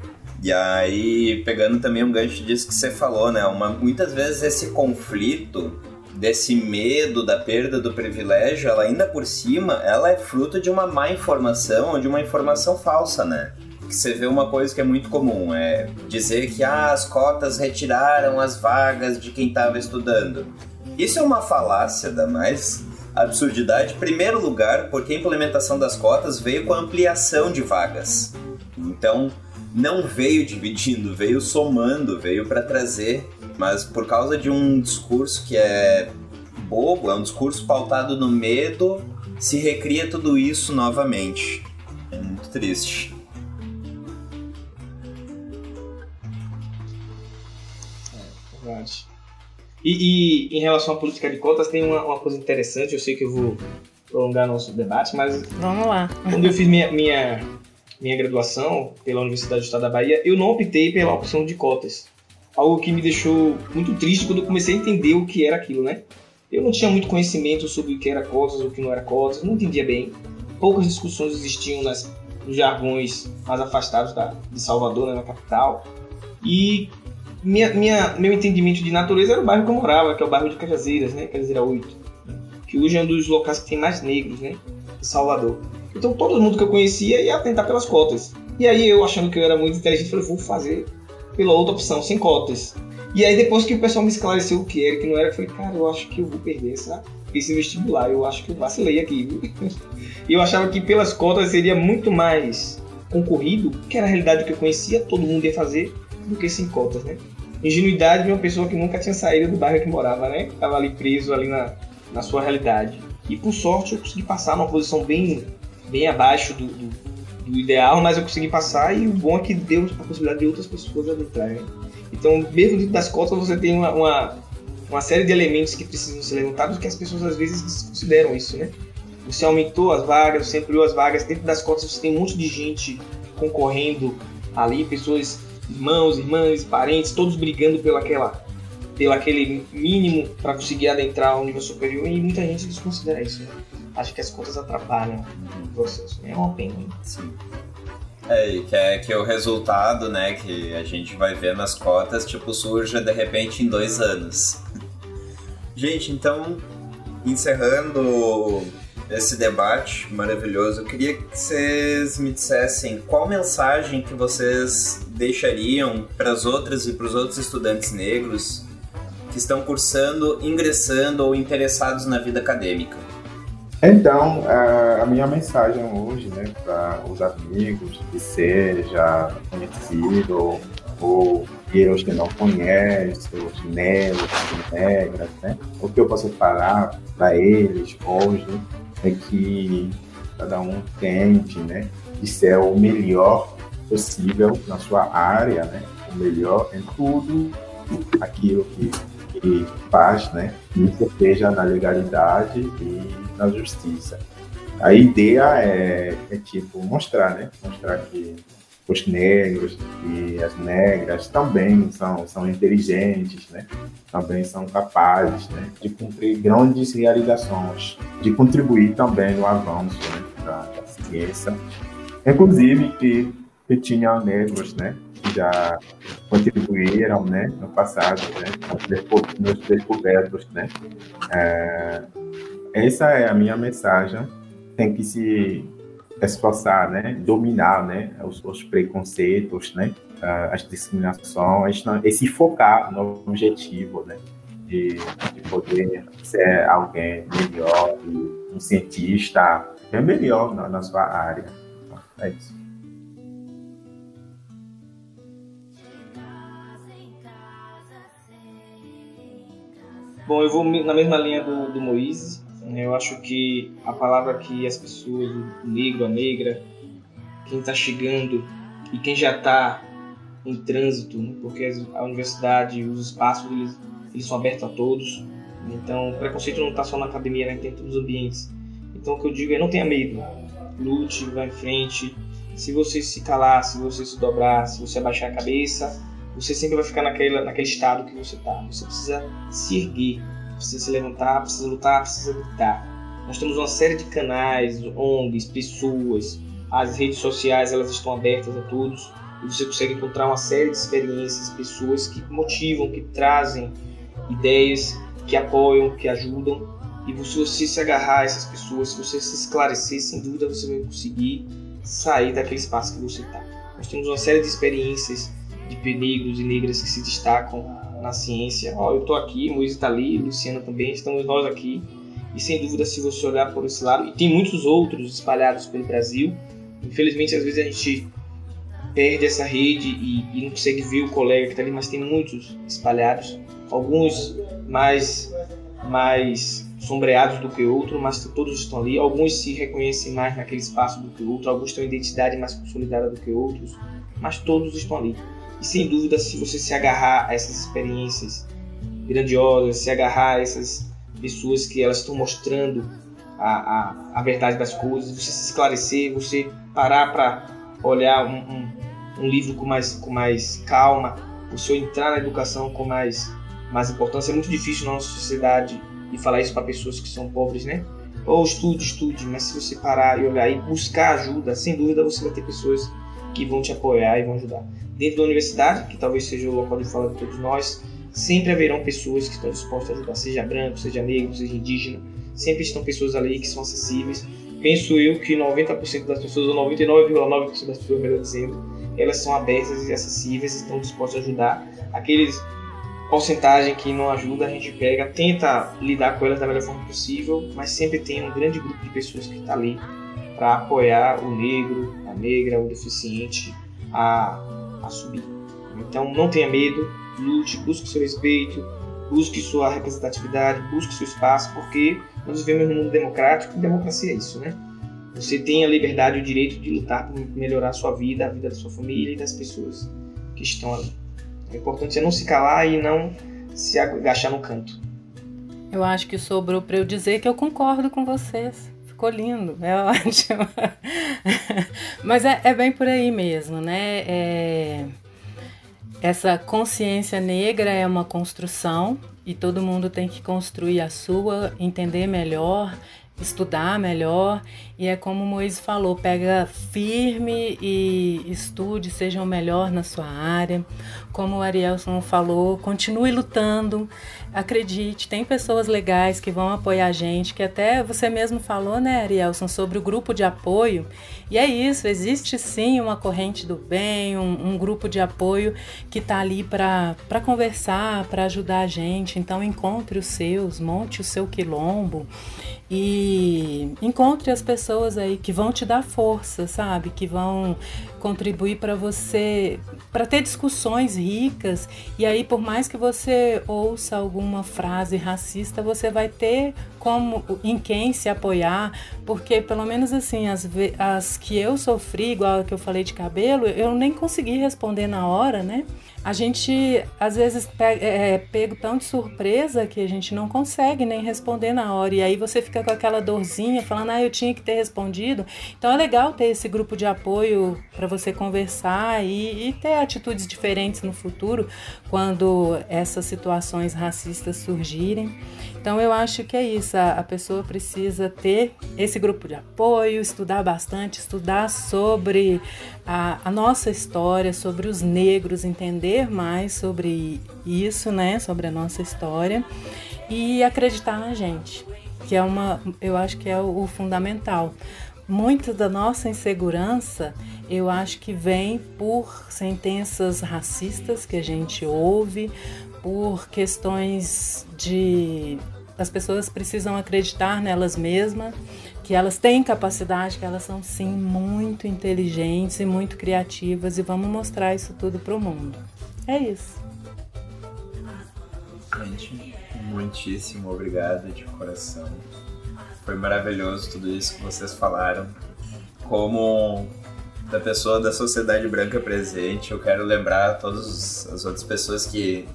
E aí, pegando também um gancho disso que você falou, né? Uma, muitas vezes esse conflito desse medo da perda do privilégio, ela ainda por cima, ela é fruto de uma má informação ou de uma informação falsa, né? Que você vê uma coisa que é muito comum, é dizer que ah, as cotas retiraram as vagas de quem estava estudando. Isso é uma falácia da mais absurdidade, em primeiro lugar, porque a implementação das cotas veio com a ampliação de vagas. Então, não veio dividindo, veio somando, veio para trazer mas por causa de um discurso que é bobo, é um discurso pautado no medo, se recria tudo isso novamente. É muito triste. É, verdade. E, e, em relação à política de cotas, tem uma, uma, coisa interessante, eu sei que eu vou prolongar nosso debate, mas. Vamos lá. Quando eu fiz minha, minha, minha graduação pela Universidade do Estado da Bahia, eu não optei pela opção de cotas algo que me deixou muito triste quando eu comecei a entender o que era aquilo, né? Eu não tinha muito conhecimento sobre o que era cotas, o que não era cotas, não entendia bem. Poucas discussões existiam nas, nos jargões mais afastados da, de Salvador, né, na capital. E minha, minha, meu entendimento de natureza era o bairro que eu morava, que é o bairro de Cajazeiras, né? Cajazeira 8. Que hoje é um dos locais que tem mais negros, né? De Salvador. Então todo mundo que eu conhecia ia tentar pelas cotas. E aí eu, achando que eu era muito inteligente, falei, vou fazer pela outra opção, sem cotas. E aí depois que o pessoal me esclareceu o que era, que não era, eu falei, cara, eu acho que eu vou perder essa, esse vestibular, eu acho que eu vacilei aqui? <laughs> E eu achava que pelas cotas seria muito mais concorrido, que era a realidade que eu conhecia, todo mundo ia fazer, do que sem cotas, né? Ingenuidade de uma pessoa que nunca tinha saído do bairro que morava, né? Tava ali preso ali na, na sua realidade. E por sorte eu consegui passar numa posição bem, bem abaixo do, do, do ideal, mas eu consegui passar e o bom é que deu a possibilidade de outras pessoas adentrarem. Então, mesmo dentro das cotas, você tem uma, uma, uma, série de elementos que precisam ser levantados que as pessoas às vezes desconsideram isso, né? Você aumentou as vagas, você ampliou as vagas, dentro das cotas você tem um monte de gente concorrendo ali, pessoas, irmãos, irmãs, parentes, todos brigando pelaquela, pelo aquele mínimo para conseguir adentrar ao nível superior e muita gente desconsidera isso. Né? Acho que as cotas atrapalham o processo. Né? É uma pena. Sim. É, e que é que o resultado, né, que a gente vai ver nas cotas, tipo, surja de repente em dois anos. <laughs> Gente, então, encerrando esse debate maravilhoso, eu queria que vocês me dissessem qual mensagem que vocês deixariam para as outras e para os outros estudantes negros que estão cursando, ingressando ou interessados na vida acadêmica. Então, a minha mensagem hoje, né, para os amigos, que seja conhecido ou os que não conhecem, os negros, as negras, né, o que eu posso falar para eles hoje é que cada um tente, né, de ser o melhor possível na sua área, né, o melhor em tudo aquilo que, que faz, né, que seja na legalidade e na justiça. A ideia é, é tipo mostrar, né? Mostrar que os negros e as negras também são, são inteligentes, né? também são capazes né? de cumprir grandes realizações, de contribuir também no avanço né? da, da ciência. Inclusive que, que tinha negros né? que já contribuíram né? no passado, né? nos descobertos. Né? É, essa é a minha mensagem. Tem que se esforçar, né? Dominar, né? Os, os preconceitos, né? As discriminações e se focar no objetivo, né? De, de poder ser alguém melhor, um cientista bem melhor na, na sua área. É isso. Bom, eu vou na mesma linha do, do Moisés. Eu acho que a palavra que as pessoas, o negro, a negra, quem está chegando e quem já está em trânsito, né? porque a universidade, os espaços, eles, eles são abertos a todos. Então, o preconceito não está só na academia, né? tem em todos os ambientes. Então, o que eu digo é não tenha medo, lute, vá em frente. Se você se calar, se você se dobrar, se você abaixar a cabeça, você sempre vai ficar naquele, naquele estado que você está. Você precisa se erguer precisa se levantar, precisa lutar, precisa gritar. Nós temos uma série de canais, ONGs, pessoas, as redes sociais elas estão abertas a todos e você consegue encontrar uma série de experiências, pessoas que motivam, que trazem ideias, que apoiam, que ajudam. E se você se agarrar a essas pessoas, se você se esclarecer, sem dúvida você vai conseguir sair daquele espaço que você está. Nós temos uma série de experiências de negros e negras que se destacam na ciência. Ó, eu estou aqui, Moisés está ali, Luciana também, estamos nós aqui. E sem dúvida, se você olhar por esse lado, e tem muitos outros espalhados pelo Brasil, infelizmente às vezes a gente perde essa rede e, e não consegue ver o colega que está ali, mas tem muitos espalhados, alguns mais, mais sombreados do que outros, mas todos estão ali. Alguns se reconhecem mais naquele espaço do que outros, alguns têm uma identidade mais consolidada do que outros, mas todos estão ali. E sem dúvida, se você se agarrar a essas experiências grandiosas, se agarrar a essas pessoas que elas estão mostrando a, a, a verdade das coisas, você se esclarecer, você parar para olhar um, um, um, livro com mais, com mais calma, você entrar na educação com mais, mais importância. É muito difícil na nossa sociedade e falar isso para pessoas que são pobres, né? Ou oh, estude, estude, mas se você parar e olhar e buscar ajuda, sem dúvida você vai ter pessoas que vão te apoiar e vão ajudar. Dentro da universidade, que talvez seja o local de fala de todos nós, sempre haverão pessoas que estão dispostas a ajudar, seja branco, seja negro, seja indígena, sempre estão pessoas ali que são acessíveis. Penso eu que 90% das pessoas, ou 99,9% das pessoas, melhor dizendo, elas são abertas e acessíveis, estão dispostas a ajudar. Aqueles porcentagem que não ajuda, a gente pega, tenta lidar com elas da melhor forma possível, mas sempre tem um grande grupo de pessoas que está ali para apoiar o negro, a negra, o deficiente a, a subir. Então não tenha medo, lute, busque seu respeito, busque sua representatividade, busque seu espaço, porque nós vivemos num mundo democrático e democracia é isso, né? Você tem a liberdade e o direito de lutar por melhorar a sua vida, a vida da sua família e das pessoas que estão ali. O importante é não se calar e não se agachar no canto. Eu acho que sobrou para eu dizer que eu concordo com vocês. Ficou lindo, é <laughs> ótimo. Mas é, é, bem por aí mesmo, né? É... Essa consciência negra é uma construção e todo mundo tem que construir a sua, entender melhor, estudar melhor. E é como o falou: pega firme e estude, seja o melhor na sua área. Como o Arielson falou, continue lutando. Acredite, tem pessoas legais que vão apoiar a gente, que até você mesmo falou, né, Arielson, sobre o grupo de apoio. E é isso, existe sim uma corrente do bem, um, um grupo de apoio que está ali para conversar, para ajudar a gente. Então encontre os seus, monte o seu quilombo e encontre as pessoas aí que vão te dar força, sabe? Que vão contribuir para você, para ter discussões ricas. E aí, por mais que você ouça alguma frase racista, você vai ter como em quem se apoiar, porque pelo menos assim, as, as que eu sofri, igual que eu falei de cabelo, eu nem consegui responder na hora, né? a gente às vezes pega, é, é, pego tão de surpresa que a gente não consegue nem responder na hora. E aí você fica com aquela dorzinha, falando, ah, eu tinha que ter respondido. Então é legal ter esse grupo de apoio para você conversar e, e, ter atitudes diferentes no futuro quando essas situações racistas surgirem. Então eu acho que é isso, a, a pessoa precisa ter esse grupo de apoio, estudar bastante, estudar sobre a, a nossa história, sobre os negros, entender mais sobre isso, né? Sobre a nossa história e acreditar na gente, que é uma, eu acho que é o, o fundamental. Muito da nossa insegurança, eu acho que vem por sentenças racistas que a gente ouve, por questões de as pessoas precisam acreditar nelas mesmas, que elas têm capacidade, que elas são sim muito inteligentes e muito criativas e vamos mostrar isso tudo para o mundo. É isso. Gente, muitíssimo obrigado de coração. Foi maravilhoso tudo isso que vocês falaram. Como da pessoa da sociedade branca presente, eu quero lembrar todas as outras pessoas que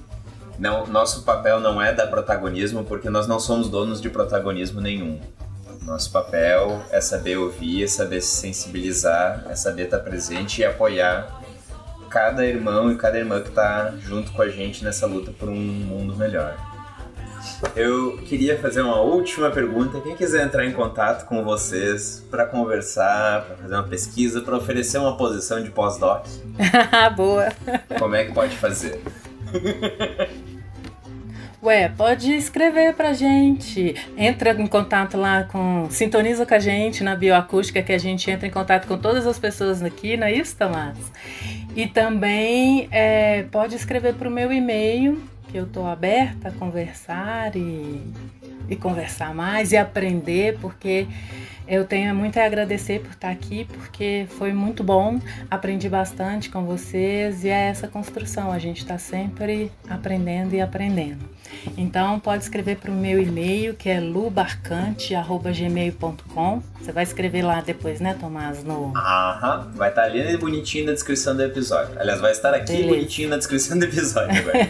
não, nosso papel não é dar protagonismo, porque nós não somos donos de protagonismo nenhum. Nosso papel é saber ouvir, é saber se sensibilizar, é saber estar presente e apoiar cada irmão e cada irmã que está junto com a gente nessa luta por um mundo melhor. Eu queria fazer uma última pergunta. Quem quiser entrar em contato com vocês para conversar, para fazer uma pesquisa, para oferecer uma posição de pós-doc, <laughs> boa. Como é que pode fazer? <laughs> Ué, pode escrever pra gente. Entra em contato lá com. Sintoniza com a gente na bioacústica, que a gente entra em contato com todas as pessoas aqui, não é isso, Tomás? E também é, pode escrever pro meu e-mail, que eu tô aberta a conversar e, e conversar mais e aprender, porque eu tenho muito a agradecer por estar aqui, porque foi muito bom, aprendi bastante com vocês e é essa construção, a gente está sempre aprendendo e aprendendo. Então pode escrever para o meu e-mail que é lubarcante@gmail.com. Você vai escrever lá depois, né, Tomás? No... Aham, vai estar tá ali bonitinho na descrição do episódio. Aliás, vai estar aqui Beleza. bonitinho na descrição do episódio agora.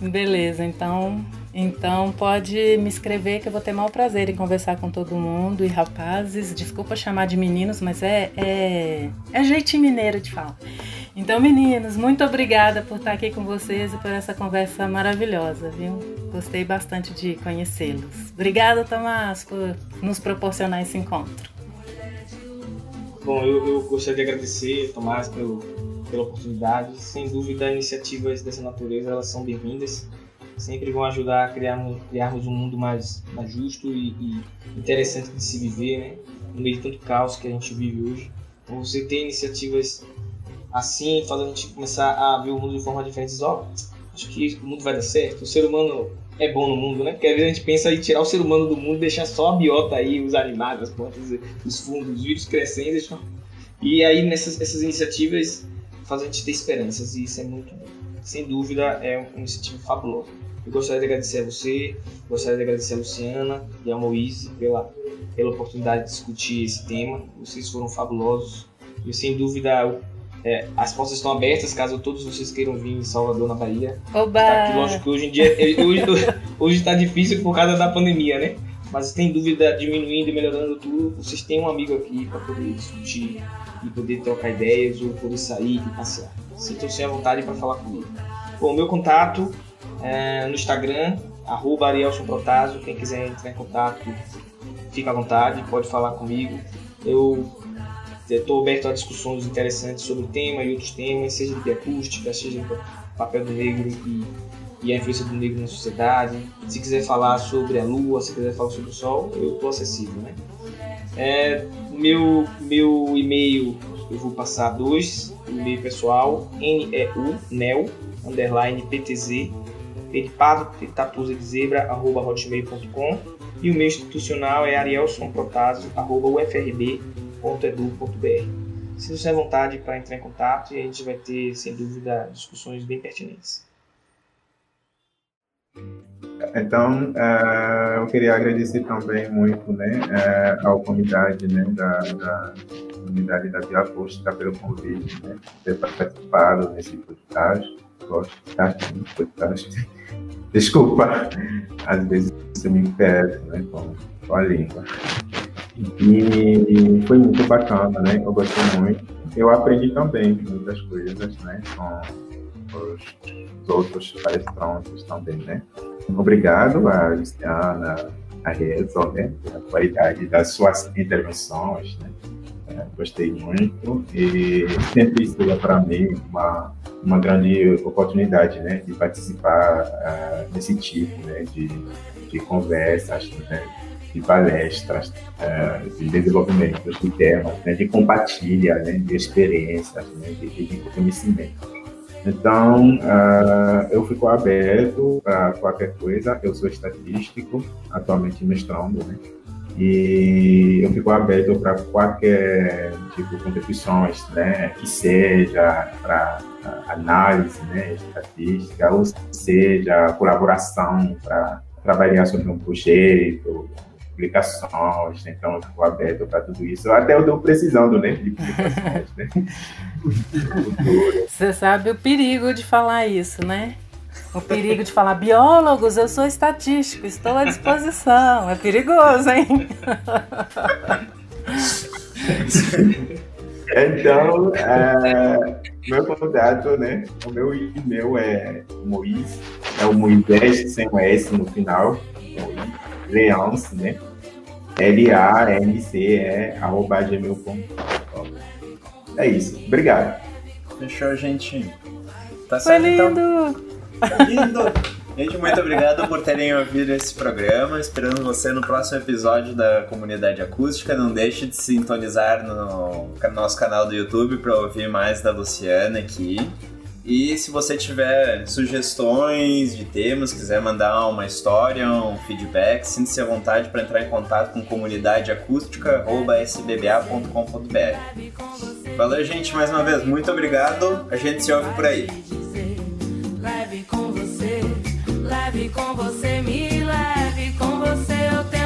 <laughs> Beleza, então então pode me escrever que eu vou ter maior prazer em conversar com todo mundo e rapazes. Desculpa chamar de meninos, mas é, é, é jeitinho mineiro de falar. Então, meninos, muito obrigada por estar aqui com vocês e por essa conversa maravilhosa, viu? Gostei bastante de conhecê-los. Obrigada, Tomás, por nos proporcionar esse encontro. Bom, eu, eu gostaria de agradecer, Tomás, pelo, pela oportunidade. Sem dúvida, iniciativas dessa natureza elas são bem-vindas. Sempre vão ajudar a criarmos, criarmos um mundo mais, mais justo e, e interessante de se viver, né? no meio de tanto caos que a gente vive hoje. Então, você ter iniciativas assim faz a gente começar a ver o mundo de forma diferente. Ó, oh, acho que o mundo vai dar certo. O ser humano é bom no mundo, né? Porque às vezes a gente pensa em tirar o ser humano do mundo, deixar só a biota aí, os animais, as plantas, os fundos, os vírus crescendo. Deixar... E aí nessas essas iniciativas faz a gente ter esperanças e isso é muito. Sem dúvida é uma iniciativa fabulosa. Eu gostaria de agradecer a você, gostaria de agradecer a Luciana e a Moise pela, pela oportunidade de discutir esse tema. Vocês foram fabulosos. E sem dúvida é, as portas estão abertas caso todos vocês queiram vir em Salvador, na Bahia. Oba! Tá aqui, lógico que hoje em dia <laughs> hoje está difícil por causa da pandemia, né? Mas sem dúvida, diminuindo e melhorando tudo, vocês têm um amigo aqui para poder discutir e poder trocar ideias ou poder sair e passear. Sintam-se à vontade para falar comigo. Bom, meu contato é no Instagram, arroba Arielson Protásio. Quem quiser entrar em contato, fica à vontade, pode falar comigo. Eu Estou aberto a discussões interessantes sobre o tema e outros temas, seja de acústica, seja do papel do negro e, e, a influência do negro na sociedade. Se quiser falar sobre a lua, se quiser falar sobre o sol, eu estou acessível. Né? É, meu, meu e-mail, eu vou passar dois, o e-mail pessoal, neu, nel, underline ptz, de pato, tatuza de zebra, arroba hotmail.com e o meu institucional é arielsonprotásio, arroba ufrb.com www.edu.br. Sinta-se à vontade para entrar em contato e a gente vai ter, sem dúvida, discussões bem pertinentes. Então, uh, eu queria agradecer também muito né, uh, à comunidade né, da, da da Via Acústica pelo convite, né, ter participado nesse podcast. Podcast. Desculpa, às vezes eu me perco né, com, a língua. E foi muito bacana, né? Eu gostei muito. Eu aprendi também muitas coisas, né? Com os, os outros palestrantes também, né? Obrigado a Luciana, a Rezo, né? Pela qualidade das suas intervenções, né? É, gostei muito e <laughs> sempre é para mim uma, uma grande oportunidade, né? De participar uh, desse tipo, né? De, de conversas, né? de palestras, é, de desenvolvimento de temas, né, de compartilha né, de experiências, né, de, de conhecimento. Então, uh, eu fico aberto a qualquer coisa. Eu sou estatístico, atualmente mestrando, né? E eu fico aberto para qualquer tipo de contribuições, né? Que seja para análise, né? Estatística, ou seja, colaboração para trabalhar sobre um projeto, publicações, né? então eu fico aberto para tudo isso. Até eu estou precisando né, de publicações. né? <laughs> Você sabe o perigo de falar isso, né? O perigo de falar, biólogos, eu sou estatístico, estou à disposição. É perigoso, hein? <laughs> Então, é, meu contato, né? O meu e-mail é Moisés, é o Moisés sem o S no final. Leance, né? L-A-N-C-E, arroba gmail.com. É isso. Obrigado. Fechou, gente. Tá certo, então. lindo! Então. Lindo! Gente, muito obrigado por terem ouvido esse programa. Esperando você no próximo episódio da Comunidade Acústica. Não deixe de sintonizar no nosso canal do YouTube para ouvir mais da Luciana aqui. E se você tiver sugestões de temas, quiser mandar uma história, um feedback, sinta-se à vontade para entrar em contato com comunidadeacústica.sbbA.com.br. Valeu, gente, mais uma vez. Muito obrigado. A gente se ouve por aí. Leve com você, leve com você, me leve com você, eu tenho.